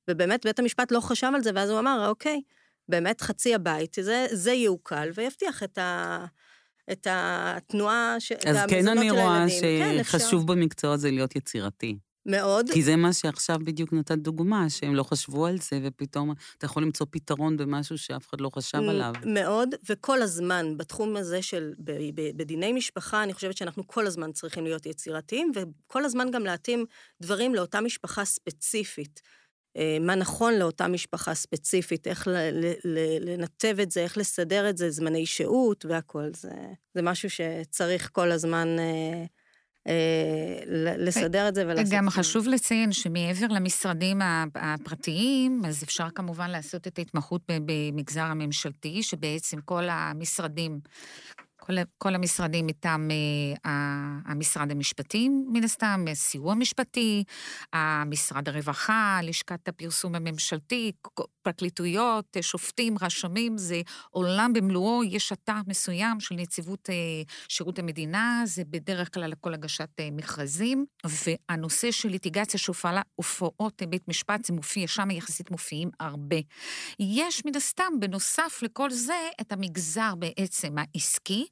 Speaker 4: ובאמת, בית המשפט לא חשב על זה, ואז הוא אמר, אוקיי, באמת חצי הבית, זה, זה יעוקל, ויבטיח את, ה, את התנועה, ש, את
Speaker 1: אז כן
Speaker 4: המזונות
Speaker 1: אני
Speaker 4: של
Speaker 1: רואה
Speaker 4: הילדים. כן, אפשר.
Speaker 1: שחשוב במקצוע הזה להיות יצירתי.
Speaker 4: מאוד.
Speaker 1: כי זה מה שעכשיו בדיוק נתת דוגמה, שהם לא חשבו על זה, ופתאום אתה יכול למצוא פתרון במשהו שאף אחד לא חשב עליו.
Speaker 4: מאוד, וכל הזמן, בתחום הזה של, בדיני משפחה, אני חושבת שאנחנו כל הזמן צריכים להיות יצירתיים, וכל הזמן גם להתאים דברים לאותה משפחה ספציפית. אה, מה נכון לאותה משפחה ספציפית, איך ל, ל, ל, לנתב את זה, איך לסדר את זה, זמני שהות והכול. זה, זה משהו שצריך כל הזמן אה, אה, לסדר את זה ולעשות...
Speaker 5: גם
Speaker 4: את זה.
Speaker 5: חשוב לציין שמעבר למשרדים הפרטיים, אז אפשר כמובן לעשות את ההתמחות במגזר הממשלתי, שבעצם כל המשרדים, כל, כל המשרדים מטעם אה, המשרד המשפטים, מן הסתם, סיוע משפטי, המשרד הרווחה, לשכת הפרסום הממשלתי, פרקליטויות, אה, שופטים, רשמים, זה עולם במלואו, יש אתר מסוים של נציבות אה, שירות המדינה, זה בדרך כלל לכל הגשת אה, מכרזים, והנושא של ליטיגציה שהופעלה הופעות בית משפט, זה מופיע, שם יחסית מופיעים הרבה. יש מן הסתם, בנוסף לכל זה, את המגזר בעצם העסקי,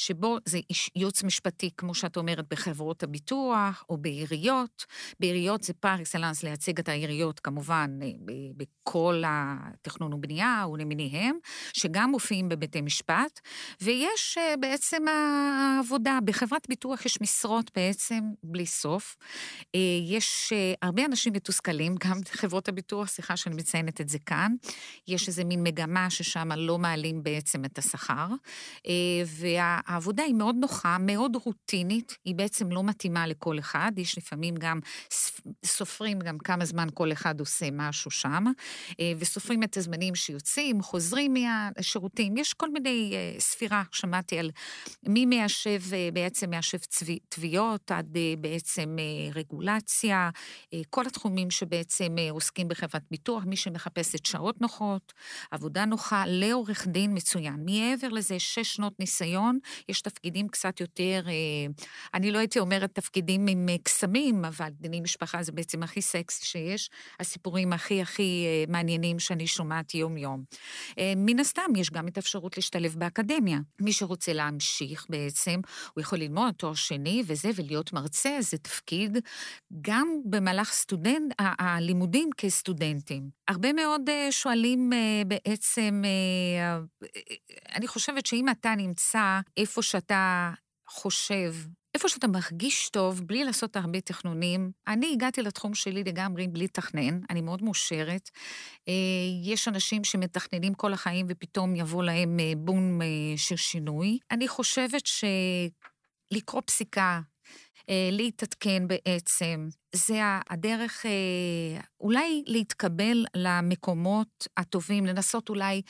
Speaker 5: שבו זה ייעוץ משפטי, כמו שאת אומרת, בחברות הביטוח או בעיריות. בעיריות זה פר אקסלנס לייצג את העיריות, כמובן, אה, בכל התכנון ובנייה ולמיניהם, שגם מופיעים בבתי משפט, ויש אה, בעצם העבודה. בחברת ביטוח יש משרות בעצם בלי סוף. אה, יש הרבה אנשים מתוסכלים, גם חברות הביטוח, סליחה שאני מציינת את זה כאן. יש איזה מין מגמה ששם לא מעלים בעצם את השכר, אה, והעבודה היא מאוד נוחה, מאוד רוטינית, היא בעצם לא מתאימה לכל אחד, יש לפעמים גם, סופרים גם כמה זמן כל אחד עושה משהו שם, אה, וסופרים את הזמנים שיוצאים, חוזרים מהשירותים, יש כל מיני אה, ספירה, שמעתי על מי מיישב, אה, בעצם מיישב תביעות, עד בעצם רגולציה, כל התחומים שבעצם עוסקים בחברת ביטוח, מי שמחפשת שעות נוחות, עבודה נוחה, לעורך דין מצוין. מעבר לזה, שש שנות ניסיון, יש תפקידים קצת יותר, אה, אני לא הייתי אומרת תפקידים עם אה, קסמים, אבל דיני משפחה זה בעצם הכי סקסי שיש, הסיפורים הכי הכי אה, מעניינים שאני שומעת יום-יום. מן הסתם, יש גם את האפשרות להשתלב באקדמיה. מי שרוצה להמשיך בעצם, הוא יכול ללמוד תואר שני וזה, ולהיות מרצה, זה תפקיד גם במהלך סטודנט, הלימודים כסטודנטים. הרבה מאוד שואלים בעצם, אני חושבת שאם אתה נמצא איפה שאתה חושב, איפה שאתה מרגיש טוב, בלי לעשות הרבה תכנונים, אני הגעתי לתחום שלי לגמרי בלי לתכנן, אני מאוד מאושרת. אה, יש אנשים שמתכננים כל החיים ופתאום יבוא להם אה, בום אה, של שינוי. אני חושבת שלקרוא פסיקה, להתעדכן בעצם, זה הדרך אה, אולי להתקבל למקומות הטובים, לנסות אולי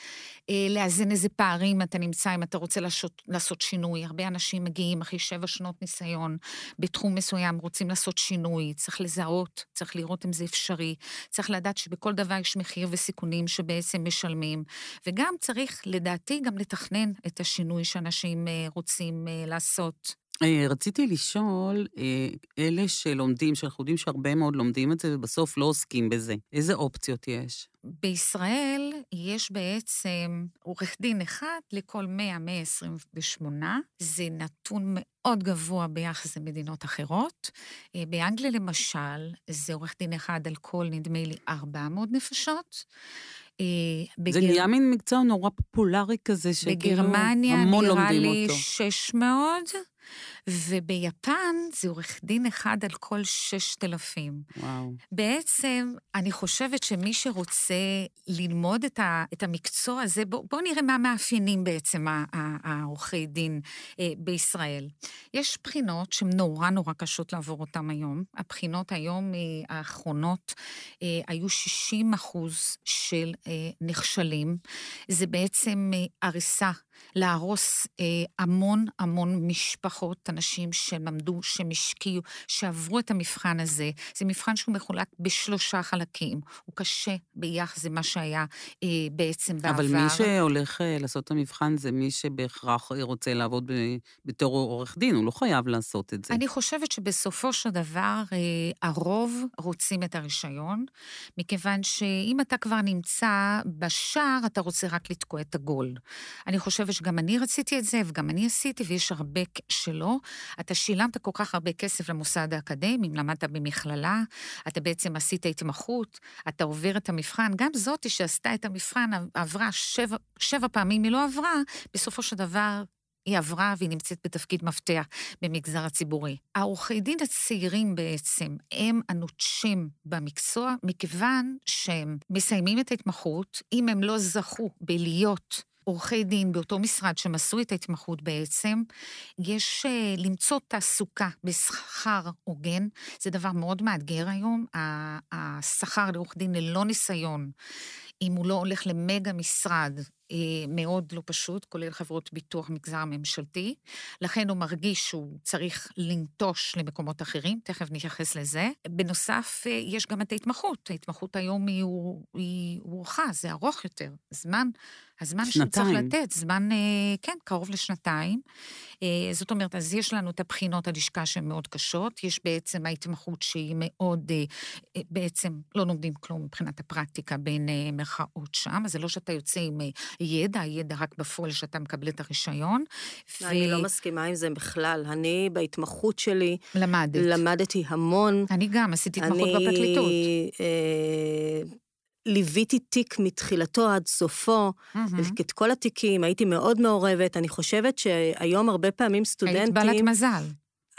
Speaker 5: אה, לאזן איזה פערים. אתה נמצא, אם אתה רוצה לעשות, לעשות שינוי. הרבה אנשים מגיעים אחרי שבע שנות ניסיון בתחום מסוים, רוצים לעשות שינוי, צריך לזהות, צריך לראות אם זה אפשרי, צריך לדעת שבכל דבר יש מחיר וסיכונים שבעצם משלמים, וגם צריך, לדעתי, גם לתכנן את השינוי שאנשים אה, רוצים אה, לעשות.
Speaker 1: אה, רציתי לשאול, אה, אלה שלומדים, שאנחנו יודעים שהרבה מאוד לומדים את זה ובסוף לא עוסקים בזה, איזה אופציות יש?
Speaker 5: בישראל יש בעצם עורך דין אחד לכל 100-128, זה נתון מאוד גבוה ביחס למדינות אחרות. אה, באנגליה למשל, זה עורך דין אחד על כל, נדמה לי, 400 נפשות. אה,
Speaker 1: זה
Speaker 5: בגר-
Speaker 1: נהיה מין מקצוע נורא פופולרי כזה, שכאילו
Speaker 5: בגרמניה
Speaker 1: המון
Speaker 5: נראה
Speaker 1: לומדים
Speaker 5: לי
Speaker 1: אותו.
Speaker 5: 600, וביפן זה עורך דין אחד על כל 6,000.
Speaker 1: וואו.
Speaker 5: בעצם, אני חושבת שמי שרוצה ללמוד את, ה, את המקצוע הזה, בואו בוא נראה מה מאפיינים בעצם העורכי דין אה, בישראל. יש בחינות שהן נורא נורא קשות לעבור אותן היום. הבחינות היום אה, האחרונות אה, היו 60 אחוז של אה, נכשלים. זה בעצם אה, הריסה, להרוס אה, המון המון משפחות, אנשים שלמדו, שהם השקיעו, שעברו את המבחן הזה. זה מבחן שהוא מחולק בשלושה חלקים. הוא קשה ביחס למה שהיה אה, בעצם בעבר.
Speaker 1: אבל מי שהולך אה, לעשות את המבחן זה מי שבהכרח אה, רוצה לעבוד ב- בתור עורך דין, הוא לא חייב לעשות את זה.
Speaker 5: אני חושבת שבסופו של דבר, אה, הרוב רוצים את הרישיון, מכיוון שאם אתה כבר נמצא בשער, אתה רוצה רק לתקוע את הגול. אני חושבת שגם אני רציתי את זה, וגם אני עשיתי, ויש הרבה שלא. אתה שילמת כל כך הרבה כסף למוסד האקדמי, אם למדת במכללה, אתה בעצם עשית התמחות, אתה עובר את המבחן. גם זאתי שעשתה את המבחן עברה שבע, שבע פעמים, היא לא עברה, בסופו של דבר היא עברה והיא נמצאת בתפקיד מפתח במגזר הציבורי. העורכי דין הצעירים בעצם הם הנוטשים במקצוע, מכיוון שהם מסיימים את ההתמחות, אם הם לא זכו בלהיות עורכי דין באותו משרד שהם עשו את ההתמחות בעצם, יש uh, למצוא תעסוקה בשכר הוגן, זה דבר מאוד מאתגר היום. השכר לעורך דין ללא ניסיון, אם הוא לא הולך למגה משרד, מאוד לא פשוט, כולל חברות ביטוח מגזר הממשלתי. לכן הוא מרגיש שהוא צריך לנטוש למקומות אחרים, תכף נתייחס לזה. בנוסף, אה, יש גם את ההתמחות. ההתמחות היום היא הוארכה, זה ארוך יותר. זמן, הזמן
Speaker 1: שנתיים.
Speaker 5: לתת, זמן, אה, כן, קרוב לשנתיים. אה, זאת אומרת, אז יש לנו את הבחינות הלשכה שהן מאוד קשות, יש בעצם ההתמחות שהיא מאוד, אה, אה, בעצם לא לומדים כלום מבחינת הפרקטיקה בין אה, מירכאות שם, אז זה לא שאתה יוצא עם אה, ידע, ידע רק בפועל שאתה מקבל את הרישיון.
Speaker 4: אני לא מסכימה עם זה בכלל. אני, בהתמחות שלי,
Speaker 5: למדת.
Speaker 4: למדתי המון.
Speaker 5: אני גם, עשיתי התמחות בפרקליטות.
Speaker 4: אני אה, ליוויתי תיק מתחילתו עד סופו,
Speaker 5: מהמם.
Speaker 4: את כל התיקים, הייתי מאוד מעורבת. אני חושבת שהיום הרבה פעמים סטודנטים...
Speaker 5: היית בעלת מזל.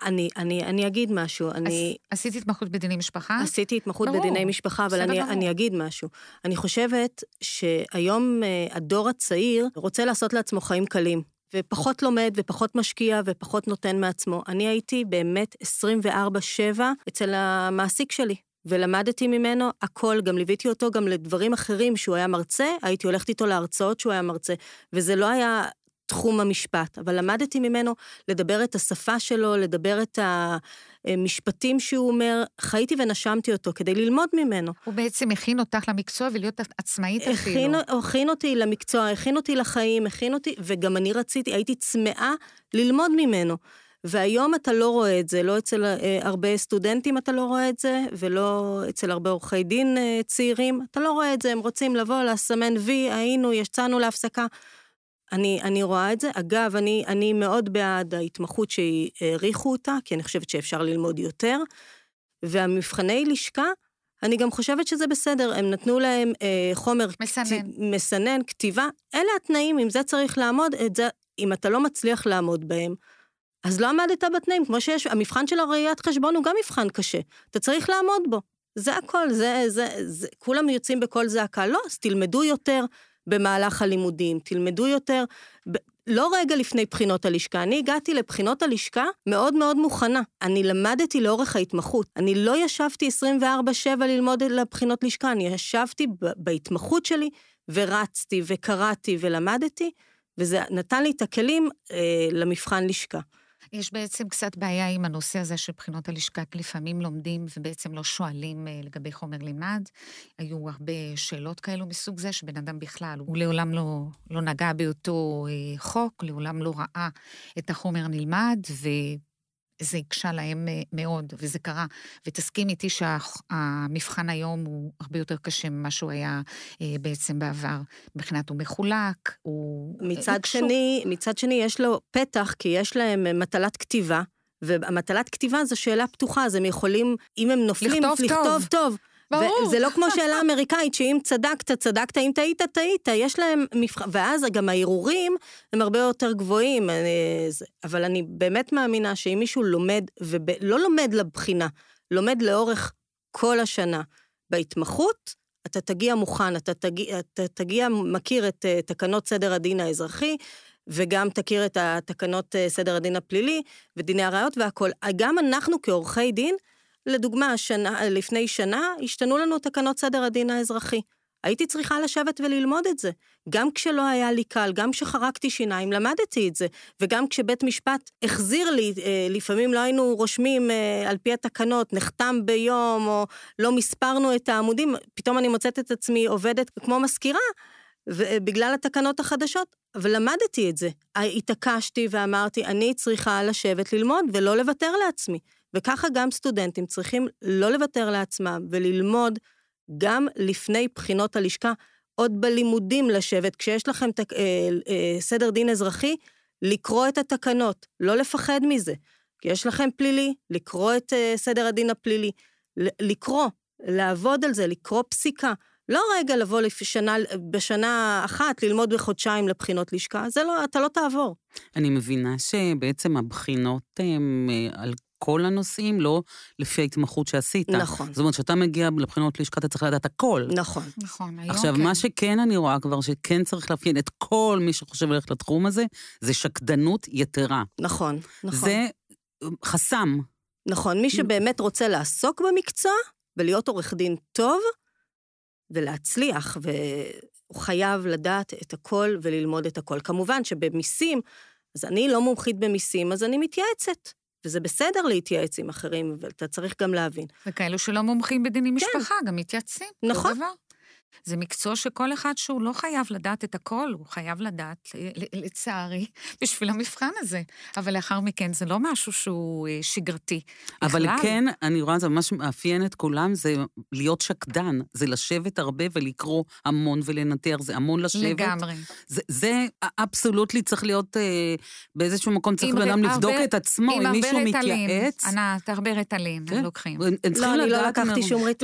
Speaker 4: אני, אני, אני אגיד משהו, אני...
Speaker 5: עש- עשית התמחות בדיני משפחה?
Speaker 4: עשיתי התמחות
Speaker 5: ברור,
Speaker 4: בדיני משפחה, אבל אני. אני אגיד משהו. אני חושבת שהיום אה, הדור הצעיר רוצה לעשות לעצמו חיים קלים, ופחות לומד ופחות משקיע ופחות נותן מעצמו. אני הייתי באמת 24-7 אצל המעסיק שלי. ולמדתי ממנו הכל, גם ליוויתי אותו גם לדברים אחרים שהוא היה מרצה, הייתי הולכת איתו להרצאות שהוא היה מרצה, וזה לא היה תחום המשפט, אבל למדתי ממנו לדבר את השפה שלו, לדבר את המשפטים שהוא אומר, חייתי ונשמתי אותו כדי ללמוד ממנו.
Speaker 5: הוא בעצם הכין אותך למקצוע ולהיות עצמאית אפילו.
Speaker 4: הכין, הכין אותי למקצוע, הכין אותי לחיים, הכין אותי, וגם אני רציתי, הייתי צמאה ללמוד ממנו. והיום אתה לא רואה את זה, לא אצל אה, הרבה סטודנטים אתה לא רואה את זה, ולא אצל הרבה עורכי דין אה, צעירים, אתה לא רואה את זה, הם רוצים לבוא, לסמן וי, היינו, יצאנו להפסקה. אני, אני רואה את זה. אגב, אני, אני מאוד בעד ההתמחות שהעריכו אותה, כי אני חושבת שאפשר ללמוד יותר. והמבחני לשכה, אני גם חושבת שזה בסדר, הם נתנו להם אה, חומר...
Speaker 5: מסנן.
Speaker 4: כת, מסנן, כתיבה, אלה התנאים, עם זה צריך לעמוד, את זה, אם אתה לא מצליח לעמוד בהם, אז לא עמדת בתנאים, כמו שיש, המבחן של הראיית חשבון הוא גם מבחן קשה, אתה צריך לעמוד בו. זה הכל, זה, זה, זה, כולם יוצאים בקול זעקה. לא, אז תלמדו יותר במהלך הלימודים, תלמדו יותר, ב, לא רגע לפני בחינות הלשכה. אני הגעתי לבחינות הלשכה מאוד מאוד מוכנה. אני למדתי לאורך ההתמחות. אני לא ישבתי 24-7 ללמוד לבחינות לשכה, אני ישבתי בהתמחות שלי ורצתי וקראתי ולמדתי, וזה נתן לי את הכלים אה, למבחן לשכה.
Speaker 5: יש בעצם קצת בעיה עם הנושא הזה של בחינות הלשכה, כי לפעמים לומדים ובעצם לא שואלים אה, לגבי חומר לימד. היו הרבה שאלות כאלו מסוג זה, שבן אדם בכלל, הוא לעולם לא, לא נגע באותו אה, חוק, לעולם לא ראה את החומר נלמד, וזה הקשה להם אה, מאוד, וזה קרה. ותסכים איתי שהמבחן היום הוא הרבה יותר קשה ממה שהוא היה אה, בעצם בעבר. מבחינת הוא מחולק, הוא...
Speaker 4: מצד
Speaker 5: הקשו.
Speaker 4: שני, מצד שני, יש לו פתח, כי יש להם אה, מטלת כתיבה, והמטלת כתיבה זו שאלה פתוחה, אז הם יכולים, אם הם נופלים,
Speaker 5: לכתוב
Speaker 4: לכתוב
Speaker 5: טוב.
Speaker 4: טוב.
Speaker 5: ברור.
Speaker 4: וזה לא כמו שאלה אמריקאית, שאם צדקת, צדקת, אם טעית, טעית. יש להם מבחן, ואז גם הערעורים הם הרבה יותר גבוהים. אה, זה- אבל אני באמת מאמינה שאם מישהו לומד, ולא לומד לבחינה, לומד לאורך כל השנה בהתמחות, אתה תגיע מוכן, אתה תגיע, אתה תגיע מכיר את אה, תקנות סדר הדין האזרחי, וגם תכיר את התקנות אה, סדר הדין הפלילי ודיני הראיות והכול. גם אנחנו כעורכי דין, לדוגמה, שנה, לפני שנה השתנו לנו תקנות סדר הדין האזרחי. הייתי צריכה לשבת וללמוד את זה. גם כשלא היה לי קל, גם כשחרקתי שיניים, למדתי את זה. וגם כשבית משפט החזיר לי, אה, לפעמים לא היינו רושמים אה, על פי התקנות, נחתם ביום, או לא מספרנו את העמודים, פתאום אני מוצאת את עצמי עובדת כמו מזכירה, ו- בגלל התקנות החדשות, אבל למדתי את זה. התעקשתי ואמרתי, אני צריכה לשבת ללמוד ולא לוותר לעצמי. וככה גם סטודנטים צריכים לא לוותר לעצמם וללמוד גם לפני בחינות הלשכה, עוד בלימודים לשבת, כשיש לכם תק, אה, אה, סדר דין אזרחי, לקרוא את התקנות, לא לפחד מזה. כי יש לכם פלילי, לקרוא את אה, סדר הדין הפלילי, לקרוא, לעבוד על זה, לקרוא פסיקה. לא רגע לבוא לשנה, בשנה אחת, ללמוד בחודשיים לבחינות לשכה, זה לא, אתה לא תעבור.
Speaker 1: אני מבינה שבעצם הבחינות הן על כל הנושאים, לא לפי ההתמחות שעשית.
Speaker 4: נכון.
Speaker 1: זאת אומרת, כשאתה מגיע לבחינות לשכה, אתה צריך לדעת הכל.
Speaker 4: נכון.
Speaker 5: נכון, היום
Speaker 1: עכשיו,
Speaker 5: כן.
Speaker 1: מה שכן אני רואה כבר, שכן צריך לאפיין את כל מי שחושב ללכת לתחום הזה, זה שקדנות יתרה.
Speaker 4: נכון, נכון.
Speaker 1: זה אה, חסם.
Speaker 4: נכון, מי שבאמת רוצה לעסוק במקצוע ולהיות עורך דין טוב ולהצליח, והוא חייב לדעת את הכל וללמוד את הכל. כמובן שבמיסים, אז אני לא מומחית במיסים, אז אני מתייעצת. וזה בסדר להתייעץ עם אחרים, אבל אתה צריך גם להבין.
Speaker 5: וכאלו שלא מומחים בדיני משפחה, גם מתייעצים.
Speaker 4: נכון.
Speaker 5: זה מקצוע שכל אחד שהוא לא חייב לדעת את הכל, הוא חייב לדעת, לצערי, בשביל המבחן הזה. אבל לאחר מכן זה לא משהו שהוא אה, שגרתי.
Speaker 1: אבל
Speaker 5: בכלל.
Speaker 1: כן, אני רואה, זה ממש מאפיין את כולם, זה להיות שקדן. זה לשבת הרבה ולקרוא המון ולנתח, זה המון לשבת.
Speaker 5: לגמרי.
Speaker 1: זה, זה אבסולוטלי צריך להיות אה, באיזשהו מקום, צריך בן אדם
Speaker 5: הרבה-
Speaker 1: לבדוק את עצמו, אם
Speaker 5: עם
Speaker 1: מישהו. מתייעץ.
Speaker 5: ענת, הרבה ריטלין,
Speaker 1: כן.
Speaker 5: הם לוקחים.
Speaker 4: לא, אני לא לקחתי. שום.
Speaker 5: לא את,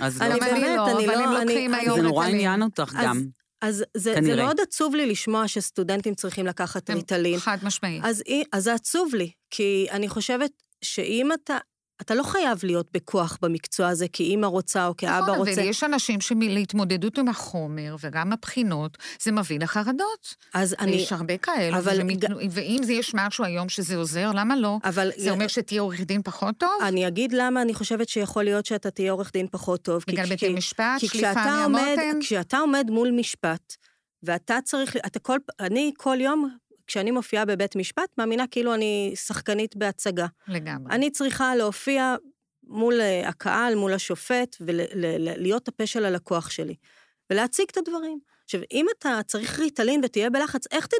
Speaker 1: אז
Speaker 5: גם
Speaker 1: לא.
Speaker 5: אני
Speaker 4: באמת,
Speaker 5: לא,
Speaker 4: אני
Speaker 5: אבל
Speaker 4: לא-
Speaker 5: הם
Speaker 4: אני-
Speaker 5: לוקחים
Speaker 4: אני-
Speaker 5: היום
Speaker 1: זה נורא
Speaker 5: ריטלין.
Speaker 1: עניין אותך
Speaker 4: אז-
Speaker 1: גם.
Speaker 4: אז זה, זה. מאוד עצוב לי לשמוע שסטודנטים צריכים לקחת ריטלין.
Speaker 5: חד משמעית.
Speaker 4: אז, אז זה עצוב לי, כי אני חושבת שאם אתה... אתה לא חייב להיות בכוח במקצוע הזה, כי אימא רוצה או כאבא
Speaker 5: נכון,
Speaker 4: רוצה.
Speaker 5: אבל יש אנשים שלהתמודדות עם החומר וגם הבחינות, זה מביא לחרדות.
Speaker 4: אז אני...
Speaker 5: יש הרבה כאלה,
Speaker 4: אבל
Speaker 5: ומת...
Speaker 4: ג-
Speaker 5: ואם זה יש משהו היום שזה עוזר, למה לא?
Speaker 4: אבל
Speaker 5: זה אומר שתהיה עורך דין פחות טוב?
Speaker 4: אני אגיד למה אני חושבת שיכול להיות שאתה תהיה עורך דין פחות טוב. כי-
Speaker 5: בגלל
Speaker 4: כי-
Speaker 5: בתי משפט,
Speaker 4: כי
Speaker 5: שליפה מהמותן?
Speaker 4: כשאתה עומד מול משפט, ואתה צריך, אתה כל, אני כל יום, כשאני מופיעה בבית משפט, מאמינה כאילו אני שחקנית בהצגה.
Speaker 5: לגמרי.
Speaker 4: אני צריכה להופיע מול אה, הקהל, מול השופט, ולהיות הפה של הלקוח שלי, ולהציג את הדברים. עכשיו, אם אתה צריך ריטלין ותהיה בלחץ, איך תדע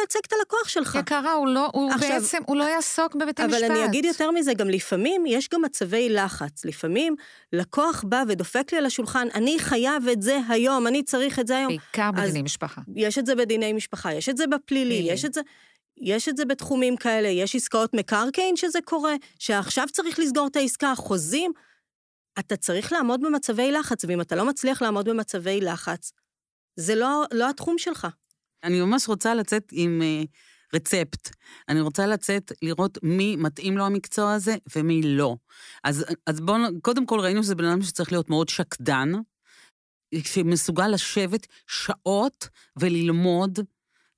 Speaker 4: לייצג את הלקוח שלך?
Speaker 5: יקרה, הוא לא, הוא
Speaker 4: עכשיו-
Speaker 5: בעצם, הוא לא יעסוק בבתי
Speaker 4: אבל
Speaker 5: משפט.
Speaker 4: אני אגיד יותר מזה, גם לפעמים יש גם מצבי לחץ. לפעמים לקוח בא ודופק לי על השולחן, אני חייב את זה היום, אני צריך את זה היום.
Speaker 5: בעיקר בדיני משפחה.
Speaker 4: יש את זה בדיני משפחה, יש את זה בפלילי,
Speaker 5: פלילי.
Speaker 4: יש את זה... יש את זה בתחומים כאלה, יש עסקאות מקרקעין שזה קורה, שעכשיו צריך לסגור את העסקה, חוזים. אתה צריך לעמוד במצבי לחץ, ואם אתה לא מצליח לעמוד במצבי לחץ, זה לא, לא התחום שלך.
Speaker 1: אני ממש רוצה לצאת עם אה, רצפט. אני רוצה לצאת, לראות מי מתאים לו המקצוע הזה ומי לא. אז, אז בואו, קודם כל ראינו שזה בן אדם שצריך להיות מאוד שקדן, שמסוגל לשבת שעות וללמוד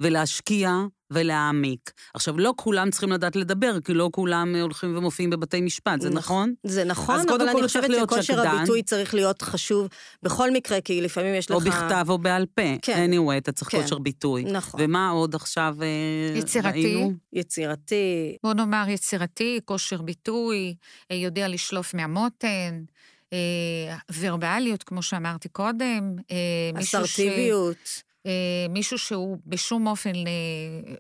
Speaker 1: ולהשקיע ולהעמיק. עכשיו, לא כולם צריכים לדעת לדבר, כי לא כולם הולכים ומופיעים בבתי משפט, זה
Speaker 4: נכ-
Speaker 1: נכון?
Speaker 4: זה נכון,
Speaker 1: אז
Speaker 4: אבל אני חושבת
Speaker 1: צריך להיות
Speaker 4: שכושר. הביטוי צריך להיות חשוב בכל מקרה, כי לפעמים יש לך...
Speaker 1: או בכתב או בעל פה.
Speaker 4: כן.
Speaker 1: anyway, אתה צריך
Speaker 4: כן.
Speaker 1: כושר ביטוי.
Speaker 4: נכון.
Speaker 1: ומה עוד עכשיו אה,
Speaker 5: יצירתי.
Speaker 1: ראינו?
Speaker 4: יצירתי,
Speaker 5: בוא נאמר יצירתי, כושר ביטוי, אה, יודע לשלוף מהמותן, אה, ורבליות, כמו שאמרתי קודם. אה, מישהו ש-
Speaker 4: אסרטיביות.
Speaker 5: אה, מישהו שהוא בשום אופן, אה,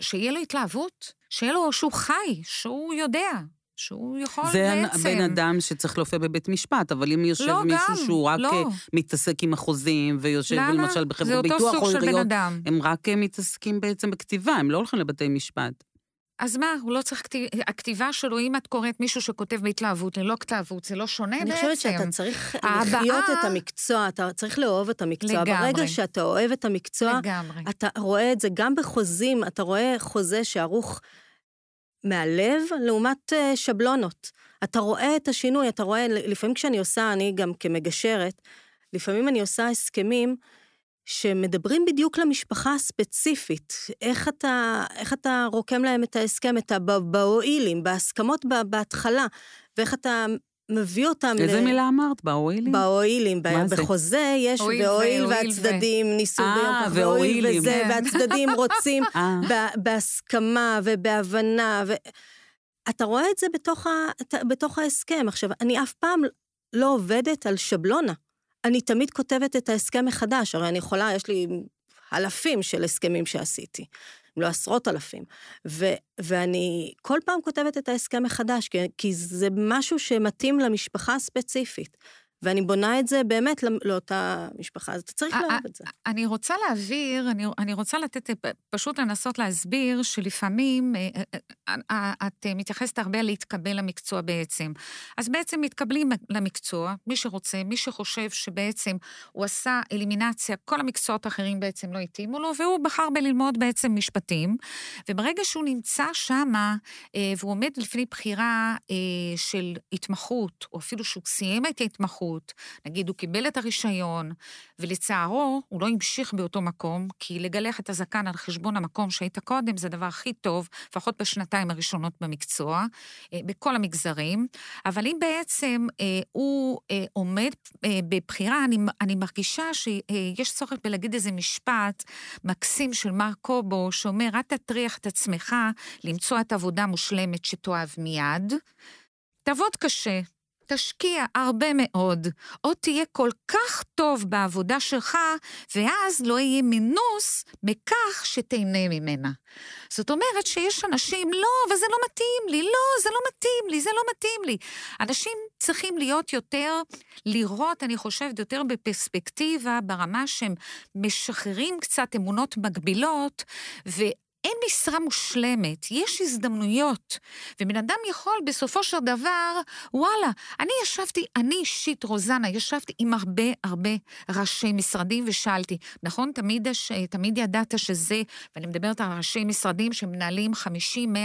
Speaker 5: שיהיה לו התלהבות, שיהיה לו, שהוא חי, שהוא יודע, שהוא יכול
Speaker 1: זה
Speaker 5: בעצם.
Speaker 1: בן אדם שצריך להופיע בבית משפט, אבל אם יושב
Speaker 5: לא,
Speaker 1: מישהו
Speaker 5: גם,
Speaker 1: שהוא רק
Speaker 5: לא.
Speaker 1: אה, מתעסק עם החוזים, ויושב
Speaker 5: למה?
Speaker 1: למשל
Speaker 5: זה
Speaker 1: בחברות ביטוח, או עיריות,
Speaker 5: אדם.
Speaker 1: הם רק אה, מתעסקים בעצם בכתיבה, הם לא הולכים לבתי משפט.
Speaker 5: אז מה, הוא לא צריך כתיב... הכתיבה שלו, אם את קוראת מישהו שכותב בהתלהבות ללא כתבות, זה לא שונה
Speaker 4: אני
Speaker 5: בעצם.
Speaker 4: חושבת שאתה צריך
Speaker 5: ההבעה-
Speaker 4: לחיות את המקצוע, אתה צריך לאהוב את המקצוע.
Speaker 5: לגמרי.
Speaker 4: ברגע שאתה אוהב את המקצוע,
Speaker 5: לגמרי.
Speaker 4: אתה רואה את זה גם בחוזים, אתה רואה חוזה שערוך מהלב לעומת אה, שבלונות. אתה רואה את השינוי, אתה רואה, לפעמים כשאני עושה, אני גם כמגשרת, לפעמים אני עושה הסכמים שמדברים בדיוק למשפחה הספציפית. איך אתה, איך אתה רוקם להם את ההסכם, את הבאוילים, בהסכמות בהתחלה, ואיך אתה מביא אותם
Speaker 1: איזה
Speaker 4: ל...
Speaker 1: מילה אמרת? באוילים?
Speaker 4: באוילים, ב-? בחוזה יש
Speaker 5: הואיל
Speaker 4: והואיל
Speaker 5: ו-
Speaker 4: והצדדים ניסו
Speaker 1: אה,
Speaker 4: ביום כך, והואיל
Speaker 1: והואילים.
Speaker 4: וזה,
Speaker 5: כן.
Speaker 4: והצדדים רוצים
Speaker 1: אה,
Speaker 4: ב- בהסכמה ובהבנה, ו... אתה רואה את זה בתוך, ה... בתוך ההסכם. עכשיו, אני אף פעם לא עובדת על שבלונה. אני תמיד כותבת את ההסכם מחדש, הרי אני יכולה, יש לי אלפים של הסכמים שעשיתי, אם לא עשרות אלפים. ו, ואני כל פעם כותבת את ההסכם מחדש, כי, כי זה משהו שמתאים למשפחה הספציפית. ואני בונה את זה באמת לא- לאותה משפחה, אז אתה צריך
Speaker 5: אה,
Speaker 4: לאהוב את זה.
Speaker 5: אני רוצה להעביר, אני, אני רוצה לתת, פשוט לנסות להסביר שלפעמים אה, אה, אה, את אה, מתייחסת הרבה להתקבל למקצוע בעצם. אז בעצם מתקבלים למקצוע, מי שרוצה, מי שחושב שבעצם הוא עשה אלימינציה, כל המקצועות האחרים בעצם לא התאימו לו, והוא בחר בללמוד בעצם משפטים. וברגע שהוא נמצא שמה, אה, והוא עומד לפני בחירה אה, של התמחות, או אפילו שהוא סיים את ההתמחות, נגיד הוא קיבל את הרישיון, ולצערו, הוא לא המשיך באותו מקום, כי לגלח את הזקן על חשבון המקום שהיית קודם, זה הדבר הכי טוב, לפחות בשנתיים הראשונות במקצוע, אה, בכל המגזרים. אבל אם בעצם אה, הוא אה, עומד בבחירה, אני, אני מרגישה שיש צורך בלהגיד איזה משפט מקסים של מר קובו, שאומר, אל תטריח את עצמך למצוא את העבודה המושלמת שתאהב מיד. תעבוד קשה, תשקיע הרבה מאוד, או תהיה כל כך טוב בעבודה שלך, ואז לא יהיה מינוס בכך שתהנה ממנה. זאת אומרת שיש אנשים, לא, אבל זה לא מתאים לי, לא, זה לא מתאים לי, זה לא מתאים לי. אנשים צריכים להיות יותר, לראות, אני חושבת, יותר בפרספקטיבה, ברמה שהם משחררים קצת אמונות מגבילות, ו... אין משרה מושלמת, יש הזדמנויות. ובן אדם יכול בסופו של דבר, וואלה, אני ישבתי, אני אישית, רוזנה, ישבתי עם הרבה הרבה ראשי משרדים ושאלתי, נכון, תמיד, יש, תמיד ידעת שזה, ואני מדברת על ראשי משרדים שמנהלים 50-100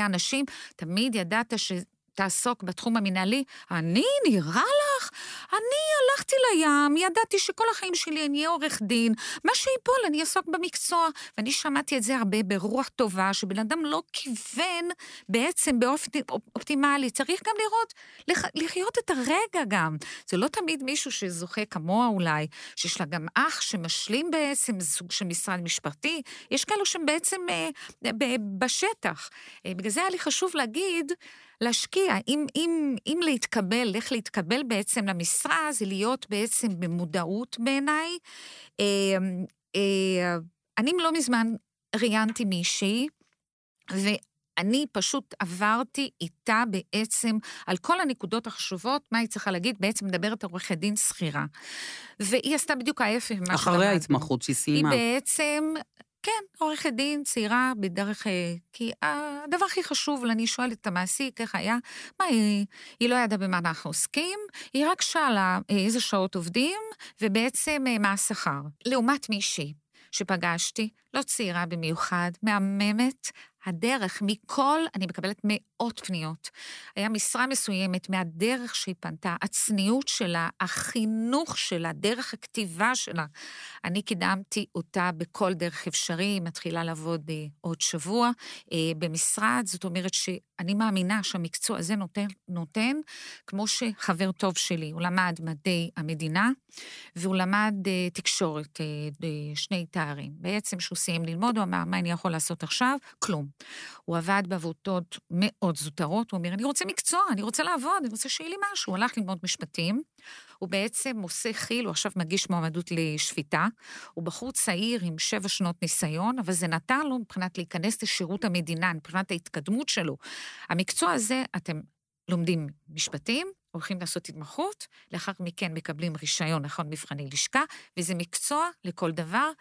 Speaker 5: אנשים, תמיד ידעת ש... תעסוק בתחום המנהלי, אני, נראה לך? אני הלכתי לים, ידעתי שכל החיים שלי אני אהיה עורך דין, מה שיפול אני אעסוק במקצוע. ואני שמעתי את זה הרבה ברוח טובה, שבן אדם לא כיוון בעצם באופן אופטימלי, צריך גם לראות, לח, לחיות את הרגע גם. זה לא תמיד מישהו שזוכה כמוה אולי, שיש לה גם אח שמשלים בעצם סוג של משרד משפטי, יש כאלו שהם בעצם אה, בשטח. אה, בגלל זה היה לי חשוב להגיד, להשקיע. אם, אם, אם להתקבל, איך להתקבל בעצם למשרה, זה להיות בעצם במודעות בעיניי. אה, אה, אני לא מזמן ראיינתי מישהי, ואני פשוט עברתי איתה בעצם על כל הנקודות החשובות, מה היא צריכה להגיד, בעצם מדברת עורכת דין שכירה. והיא עשתה בדיוק ההפך ממה
Speaker 1: שלמדנו. אחרי ההתמחות שהיא סיימה.
Speaker 5: היא בעצם כן, עורכת דין צעירה בדרך... אה, כי הדבר הכי חשוב, אני שואלת את המעסיק, איך היה? מה, היא, היא לא ידעה במה אנחנו עוסקים, היא רק שאלה אה, איזה שעות עובדים, ובעצם אה, מה השכר. לעומת מישהי שפגשתי, לא צעירה במיוחד, מהממת, הדרך מכל, אני מקבלת מאות פניות. היה משרה מסוימת מהדרך שהיא פנתה, הצניעות שלה, החינוך שלה, דרך הכתיבה שלה. אני קידמתי אותה בכל דרך אפשרי, היא מתחילה לעבוד אה, עוד שבוע אה, במשרד, זאת אומרת שאני מאמינה שהמקצוע הזה נותן, נותן, כמו שחבר טוב שלי, הוא למד מדעי המדינה, והוא למד אה, תקשורת, אה, שני תארים. בעצם כשהוא סיים ללמוד, הוא אמר, מה אני יכול לעשות עכשיו? כלום. הוא עבד בעבודות מאוד זוטרות, הוא אומר, אני רוצה מקצוע, אני רוצה לעבוד, אני רוצה שיהיה לי משהו. הוא הלך ללמוד משפטים, הוא בעצם עושה חיל, הוא עכשיו מגיש מועמדות לשפיטה. הוא בחור צעיר עם שבע שנות ניסיון, אבל זה נתן לו מבחינת להיכנס לשירות המדינה, מבחינת ההתקדמות שלו. המקצוע הזה, אתם לומדים משפטים, הולכים לעשות התמחות, לאחר מכן מקבלים רישיון, נכון, מבחני לשכה, וזה מקצוע לכל דבר,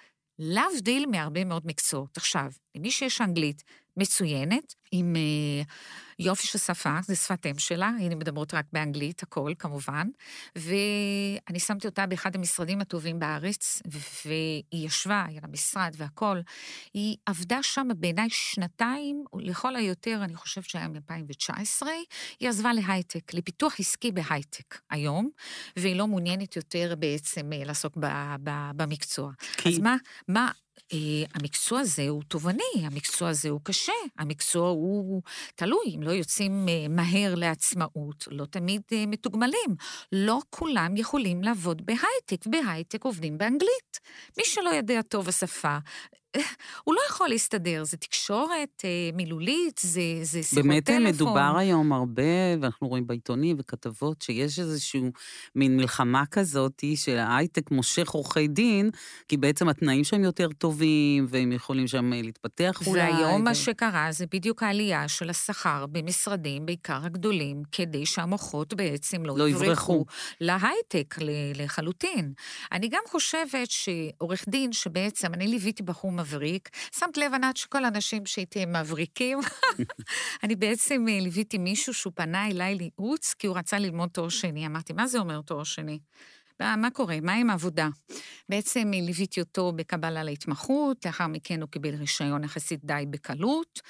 Speaker 5: להבדיל מהרבה מאוד מקצועות. עכשיו, למי שיש אנגלית מצוינת, עם אה, יופי של שפה, זה שפת אם שלה, הנה מדברות רק באנגלית, הכל כמובן, ואני שמתי אותה באחד המשרדים הטובים בארץ, והיא ישבה, היה לה משרד והכל. היא עבדה שם בעיניי שנתיים, לכל היותר, אני חושבת שהיה מ-2019, היא עזבה להייטק, לפיתוח עסקי בהייטק היום, והיא לא מעוניינת יותר בעצם אה, לעסוק במקצוע. כי... אז מה, מה המקצוע הזה הוא תובעני, המקצוע הזה הוא קשה, המקצוע הוא תלוי, אם לא יוצאים אה, מהר לעצמאות, לא תמיד אה, מתוגמלים. לא כולם יכולים לעבוד בהייטק, בהייטק עובדים באנגלית. מי שלא יודע טוב השפה, הוא לא יכול להסתדר, זה תקשורת אה, מילולית, זה, זה שיחות
Speaker 1: באמת
Speaker 5: טלפון.
Speaker 1: באמת מדובר היום הרבה, ואנחנו רואים בעיתונים וכתבות, שיש איזושהי מין מלחמה כזאת, שההייטק מושך עורכי דין, כי בעצם התנאים שם יותר טובים, והם יכולים שם אה, להתפתח
Speaker 5: אולי. והיום. מה שקרה זה בדיוק העלייה של השכר במשרדים, בעיקר הגדולים, כדי שהמוחות בעצם לא, לא יברחו להייטק לחלוטין. אני גם חושבת שעורך דין, שבעצם, אני ליוויתי בחור מבריק. שמת לב, ענת, שכל האנשים שאיתי הם מבריקים. אני בעצם אה, ליוויתי מישהו שהוא פנה אליי לייעוץ, כי הוא רצה ללמוד תואר שני. אמרתי, מה זה אומר תואר שני? מה קורה? מה עם העבודה? בעצם אה, ליוויתי אותו בקבלה להתמחות, לאחר מכן הוא קיבל רישיון יחסית די בקלות.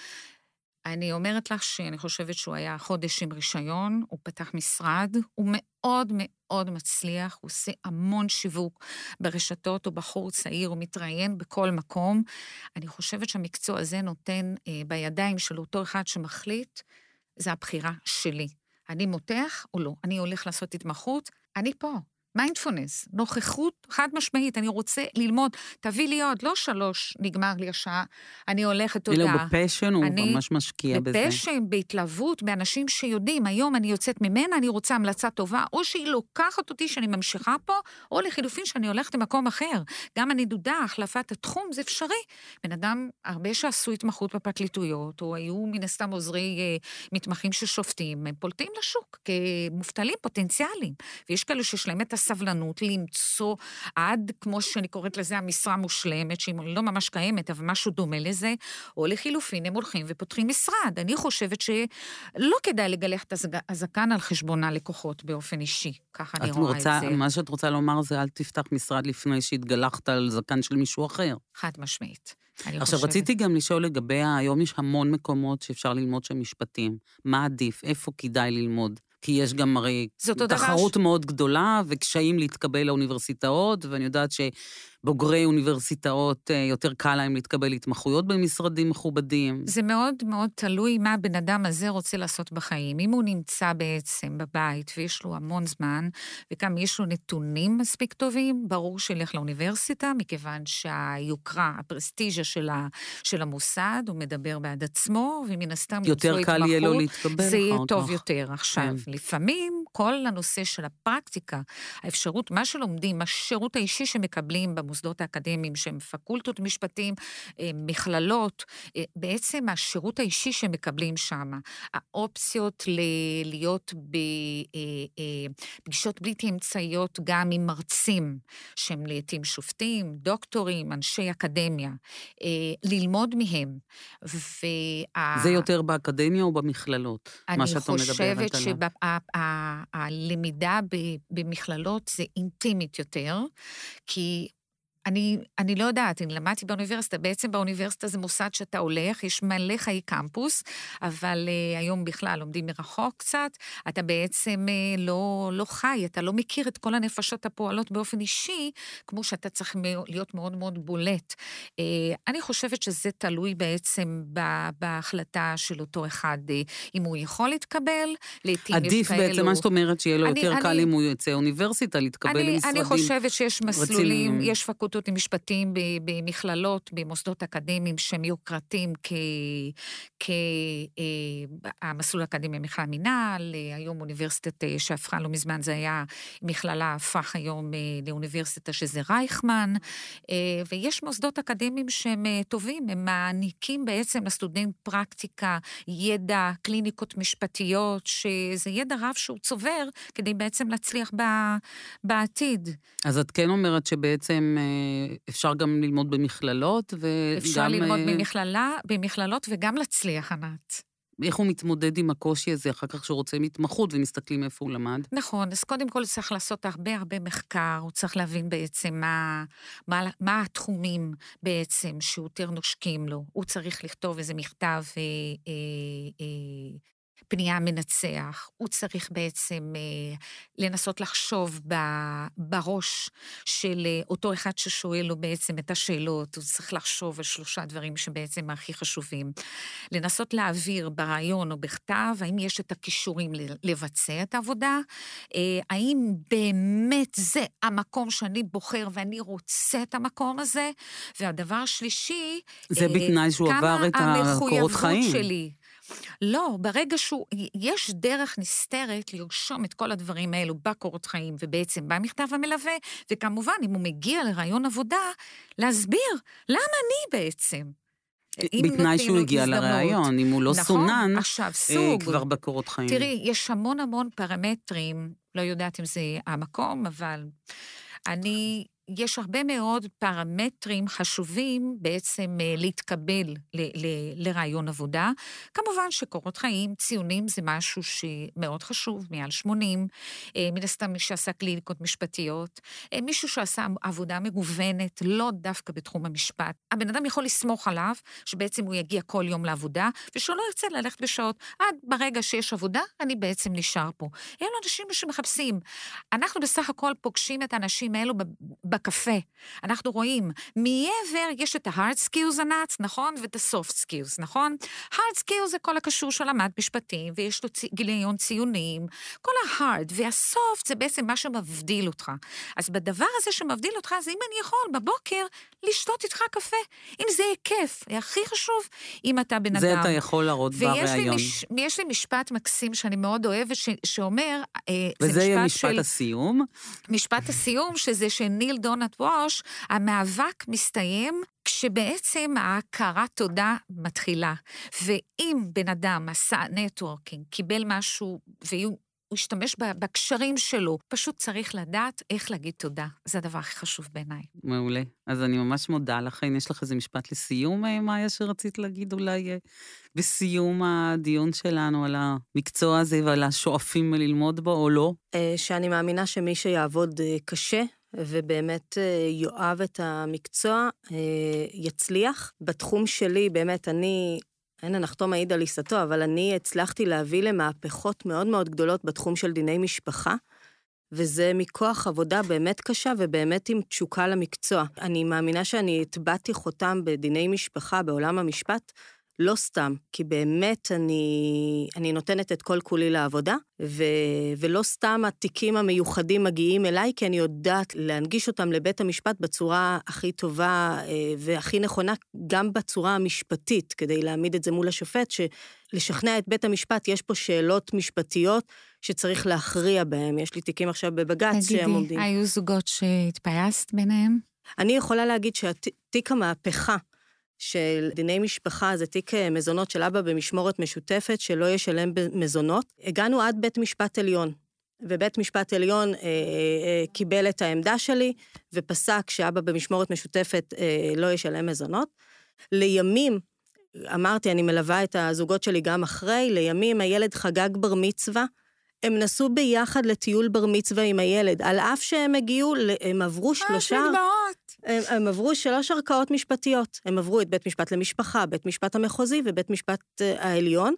Speaker 5: אני אומרת לך שאני חושבת שהוא היה חודש עם רישיון, הוא פתח משרד, הוא מאוד מאוד מצליח, הוא עושה המון שיווק ברשתות, הוא בחור צעיר, הוא מתראיין בכל מקום. אני חושבת שהמקצוע הזה נותן אה, בידיים של אותו אחד שמחליט, זה הבחירה שלי. אני נמתח או לא? אני הולך לעשות התמחות? אני פה. מיינדפולנס, נוכחות חד משמעית, אני רוצה ללמוד, תביא לי עוד, לא שלוש, נגמר לי השעה, אני הולכת, תודה.
Speaker 1: אלא ב passion
Speaker 5: הוא
Speaker 1: ממש משקיע בזה.
Speaker 5: ב passion, בהתלהבות, באנשים שיודעים, היום אני יוצאת ממנה, אני רוצה המלצה טובה, או שהיא לוקחת אותי שאני ממשיכה פה, או לחילופין שאני הולכת למקום אחר. גם הנדודה, החלפת התחום, זה אפשרי. בן אדם, הרבה שעשו התמחות בפרקליטויות, או היו מן הסתם עוזרי אה, מתמחים של שופטים, הם פולטים לשוק כמובטלים פוטנציאליים. ויש כאלו שיש להם את הסבלנות למצוא עד, כמו שאני קוראת לזה, המשרה המושלמת, שהיא לא ממש קיימת, אבל משהו דומה לזה, או לחילופין, הם הולכים ופותחים משרד. אני חושבת שלא כדאי לגלח את הזקן על חשבון הלקוחות באופן אישי. ככה אני רואה
Speaker 1: רוצה,
Speaker 5: את זה.
Speaker 1: מה שאת רוצה לומר זה אל תפתח משרד לפני שהתגלחת על זקן של מישהו אחר.
Speaker 5: חד משמעית.
Speaker 1: עכשיו,
Speaker 5: חושבת.
Speaker 1: רציתי גם לשאול לגבי, היום יש המון מקומות שאפשר ללמוד שם משפטים. מה עדיף? איפה כדאי ללמוד? כי יש גם הרי
Speaker 5: דבר
Speaker 1: תחרות
Speaker 5: ש-
Speaker 1: מאוד גדולה וקשיים להתקבל לאוניברסיטאות, ואני יודעת שבוגרי אוניברסיטאות, אה, יותר קל להם להתקבל להתמחויות במשרדים מכובדים.
Speaker 5: זה מאוד מאוד תלוי מה הבן אדם הזה רוצה לעשות בחיים. אם הוא נמצא בעצם בבית ויש לו המון זמן, וגם יש לו נתונים מספיק טובים, ברור שילך לאוניברסיטה, מכיוון שהיוקרה, הפרסטיז'ה של, ה, של המוסד, הוא מדבר בעד עצמו, ומן הסתם
Speaker 1: יותר קל יהיה לו להתקבל
Speaker 5: זה יהיה
Speaker 1: אחר
Speaker 5: טוב
Speaker 1: כך.
Speaker 5: יותר. עכשיו,
Speaker 1: כן.
Speaker 5: לפעמים כל הנושא של הפרקטיקה, האפשרות, מה שלומדים, השירות האישי שמקבלים במוסדות האקדמיים, שהם פקולטות משפטים, אה, מכללות, אה, בעצם השירות האישי שמקבלים שם, האופציות ל- להיות בפגישות בלתי אמצעיות גם עם מרצים, שהם לעתים שופטים, דוקטורים, אנשי אקדמיה, אה, ללמוד מהם. וה...
Speaker 1: זה יותר באקדמיה או במכללות? מה שאת מדברת
Speaker 5: אני חושבת. שהלמידה במכללות זה אינטימית יותר, כי אני, אני לא יודעת, אני למדתי באוניברסיטה, בעצם באוניברסיטה זה מוסד שאתה הולך, יש מלא חיי קמפוס, אבל uh, היום בכלל לומדים מרחוק קצת, אתה בעצם uh, לא, לא חי, אתה לא מכיר את כל הנפשות הפועלות באופן אישי, כמו שאתה צריך להיות מאוד מאוד בולט. Uh, אני חושבת שזה תלוי בעצם ב- בהחלטה של אותו אחד, uh, אם הוא יכול להתקבל, לעתים יש
Speaker 1: עדיף
Speaker 5: כאלו...
Speaker 1: בעצם, מה שאת אומרת, שיהיה לו
Speaker 5: אני-
Speaker 1: יותר קל
Speaker 5: אני-
Speaker 1: אם הוא יוצא אוניברסיטה, להתקבל
Speaker 5: אני,
Speaker 1: למשרדים.
Speaker 5: אני חושבת שיש מסלולים,
Speaker 1: רציניים.
Speaker 5: יש פקולטות למשפטים ב- במכללות, במוסדות אקדמיים שהם יוקרתיים כ... כ אה, האקדמי מכלל מינהל, אה, היום אוניברסיטת אה, שהפכה לא מזמן, זה היה מכללה, הפך היום לאוניברסיטה שזה רייכמן, ויש מוסדות אקדמיים שהם טובים, הם מעניקים בעצם לסטודנט פרקטיקה, ידע, קליניקות משפטיות, שזה ידע רב שהוא צובר כדי בעצם להצליח. בעתיד.
Speaker 1: אז את כן אומרת שבעצם אפשר גם ללמוד במכללות, וגם...
Speaker 5: אפשר ללמוד
Speaker 1: אה,
Speaker 5: במכללה, במכללות וגם להצליח, ענת.
Speaker 1: איך הוא מתמודד עם הקושי הזה אחר כך שהוא רוצה התמחות ומסתכלים איפה הוא למד?
Speaker 5: נכון, אז קודם כל צריך לעשות הרבה הרבה מחקר, הוא צריך להבין בעצם מה, מה, מה התחומים בעצם שיותר נושקים לו. הוא צריך לכתוב איזה מכתב אה, אה, אה, פנייה מנצח, הוא צריך בעצם אה, לנסות לחשוב ב, בראש של אה, אותו אחד ששואל לו בעצם את השאלות, הוא צריך לחשוב על שלושה דברים שבעצם הכי חשובים. לנסות להעביר ברעיון או בכתב, האם יש את הכישורים לבצע את העבודה, אה, האם באמת זה המקום שאני בוחר ואני רוצה את המקום הזה, והדבר השלישי,
Speaker 1: זה
Speaker 5: אה,
Speaker 1: בתנאי שהוא עבר את הקורות
Speaker 5: המחויבות
Speaker 1: חיים.
Speaker 5: שלי. לא, ברגע שהוא, יש דרך נסתרת לרשום את כל הדברים האלו בקורות חיים ובעצם במכתב המלווה, וכמובן, אם הוא מגיע לרעיון עבודה, להסביר למה אני בעצם.
Speaker 1: בתנאי שהוא הגיע. לראיון, אם הוא לא
Speaker 5: נכון,
Speaker 1: סונן,
Speaker 5: עכשיו,
Speaker 1: אה,
Speaker 5: סוג.
Speaker 1: כבר בקורות חיים.
Speaker 5: תראי, יש המון המון פרמטרים, לא יודעת אם זה המקום, אבל אני, יש הרבה מאוד פרמטרים חשובים בעצם אה, להתקבל לרעיון עבודה. כמובן שקורות חיים, ציונים זה משהו שמאוד חשוב, מעל 80. אה, מן הסתם מי שעשה קליניקות משפטיות, אה, מישהו שעשה עבודה מגוונת, לא דווקא בתחום המשפט. הבן אדם יכול לסמוך עליו, שבעצם הוא יגיע כל יום לעבודה, ושהוא לא ירצה ללכת בשעות. עד ברגע שיש עבודה, אני בעצם נשאר פה. אלו אנשים שמחפשים. אנחנו בסך הכל פוגשים את האנשים האלו בקפה. אנחנו רואים, מעבר יש את ה-hard skills ענת, נכון? ואת ה-soft skills, נכון? hard skills זה כל הקשור של למד משפטים, ויש לו צ... גיליון ציונים, כל ה-hard, וה-soft זה בעצם מה שמבדיל אותך. אז בדבר הזה שמבדיל אותך, אז אם אני יכול בבוקר לשתות איתך קפה, אם זה יהיה כיף, הכי חשוב, אם אתה בן אדם.
Speaker 1: זה אתה יכול להראות
Speaker 5: ויש לי,
Speaker 1: בריאיון.
Speaker 5: מש, לי משפט מקסים שאני מאוד אוהבת, ש, שאומר, אה,
Speaker 1: וזה
Speaker 5: זה
Speaker 1: יהיה
Speaker 5: משפט של...
Speaker 1: הסיום.
Speaker 5: משפט הסיום, שזה של ניל דונלד ווש, המאבק מסתיים כשבעצם ההכרת תודה מתחילה. ואם בן אדם עשה נטוורקינג, קיבל משהו, והוא... הוא השתמש בקשרים שלו, פשוט צריך לדעת איך להגיד תודה. זה הדבר הכי חשוב בעיניי.
Speaker 1: מעולה. אז אני ממש מודה לכן. יש לך איזה משפט לסיום, אה, מאיה, שרצית להגיד אולי אה, בסיום הדיון שלנו על המקצוע הזה ועל השואפים ללמוד בו, או לא?
Speaker 4: אה, שאני מאמינה שמי שיעבוד קשה ובאמת אה, יאהב את המקצוע, אה, יצליח. בתחום שלי, באמת, אני, אין הנחתום מעיד על עיסתו, אבל אני הצלחתי להביא למהפכות מאוד מאוד גדולות בתחום של דיני משפחה. וזה מכוח עבודה באמת קשה ובאמת עם תשוקה למקצוע. אני מאמינה שאני הטבעתי חותם בדיני משפחה בעולם המשפט, לא סתם, כי באמת אני, אני נותנת את כל כולי לעבודה, ו, ולא סתם התיקים המיוחדים מגיעים אליי, כי אני יודעת להנגיש אותם לבית המשפט בצורה הכי טובה אה, והכי נכונה, גם בצורה המשפטית, כדי להעמיד את זה מול השופט, שלשכנע את בית המשפט, יש פה שאלות משפטיות שצריך להכריע בהן. יש לי תיקים עכשיו בבג"ץ שהם עומדים.
Speaker 5: תגידי, היו זוגות שהתפייסת ביניהם?
Speaker 4: אני יכולה להגיד שהתיק המהפכה של דיני משפחה זה תיק אה, מזונות של אבא במשמורת משותפת שלא ישלם מזונות. הגענו עד בית משפט עליון, ובית משפט עליון אה, אה, קיבל את העמדה שלי ופסק שאבא במשמורת משותפת אה, לא ישלם מזונות. לימים, אמרתי, אני מלווה את הזוגות שלי גם אחרי, לימים הילד חגג בר מצווה. הם נסעו ביחד לטיול בר מצווה עם הילד, על אף שהם הגיעו, הם עברו שלושה...
Speaker 5: אה, יש לי דמעות.
Speaker 4: הם, הם עברו שלוש ערכאות משפטיות. הם עברו את בית משפט למשפחה, בית משפט המחוזי ובית משפט uh, העליון,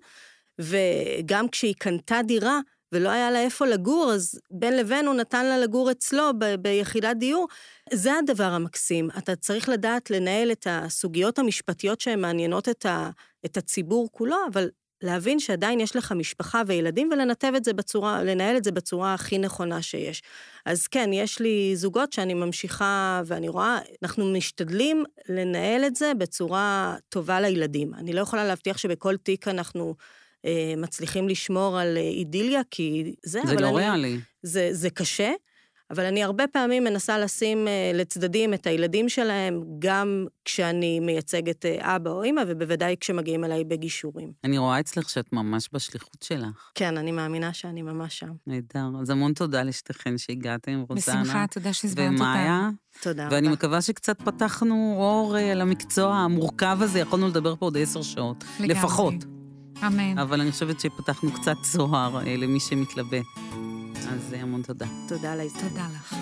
Speaker 4: וגם כשהיא קנתה דירה ולא היה לה איפה לגור, אז בין לבין הוא נתן לה לגור אצלו ב- ביחידת דיור. זה הדבר המקסים. אתה צריך לדעת לנהל את הסוגיות המשפטיות שהן מעניינות את, ה- את הציבור כולו, אבל להבין שעדיין יש לך משפחה וילדים ולנתב את זה בצורה, לנהל את זה בצורה הכי נכונה שיש. אז כן, יש לי זוגות שאני ממשיכה ואני רואה, אנחנו משתדלים לנהל את זה בצורה טובה לילדים. אני לא יכולה להבטיח שבכל תיק אנחנו אה, מצליחים לשמור על אה, אידיליה, כי זה...
Speaker 1: זה לא
Speaker 4: אני,
Speaker 1: ריאלי.
Speaker 4: זה, זה קשה. אבל אני הרבה פעמים מנסה לשים אה, לצדדים את הילדים שלהם, גם כשאני מייצגת אה, אבא או אימא, ובוודאי כשמגיעים אליי בגישורים.
Speaker 1: אני רואה אצלך שאת ממש בשליחות שלך.
Speaker 4: כן, אני מאמינה שאני ממש שם.
Speaker 1: נהדר. אז המון תודה לשתיכן שהגעתם, רוזנה.
Speaker 5: בשמחה, תודה שהזמנת אותה.
Speaker 1: ומאיה.
Speaker 4: תודה
Speaker 1: ואני
Speaker 4: רבה.
Speaker 1: מקווה שקצת פתחנו אור אה, על המקצוע המורכב הזה, יכולנו לדבר פה עוד עשר שעות.
Speaker 5: לגמרי.
Speaker 1: לפחות.
Speaker 5: אמן.
Speaker 1: אבל אני חושבת שפתחנו קצת צוהר למי שמתלבט. אז אה, המון תודה.
Speaker 4: תודה על ההזדמנות.
Speaker 5: תודה לך.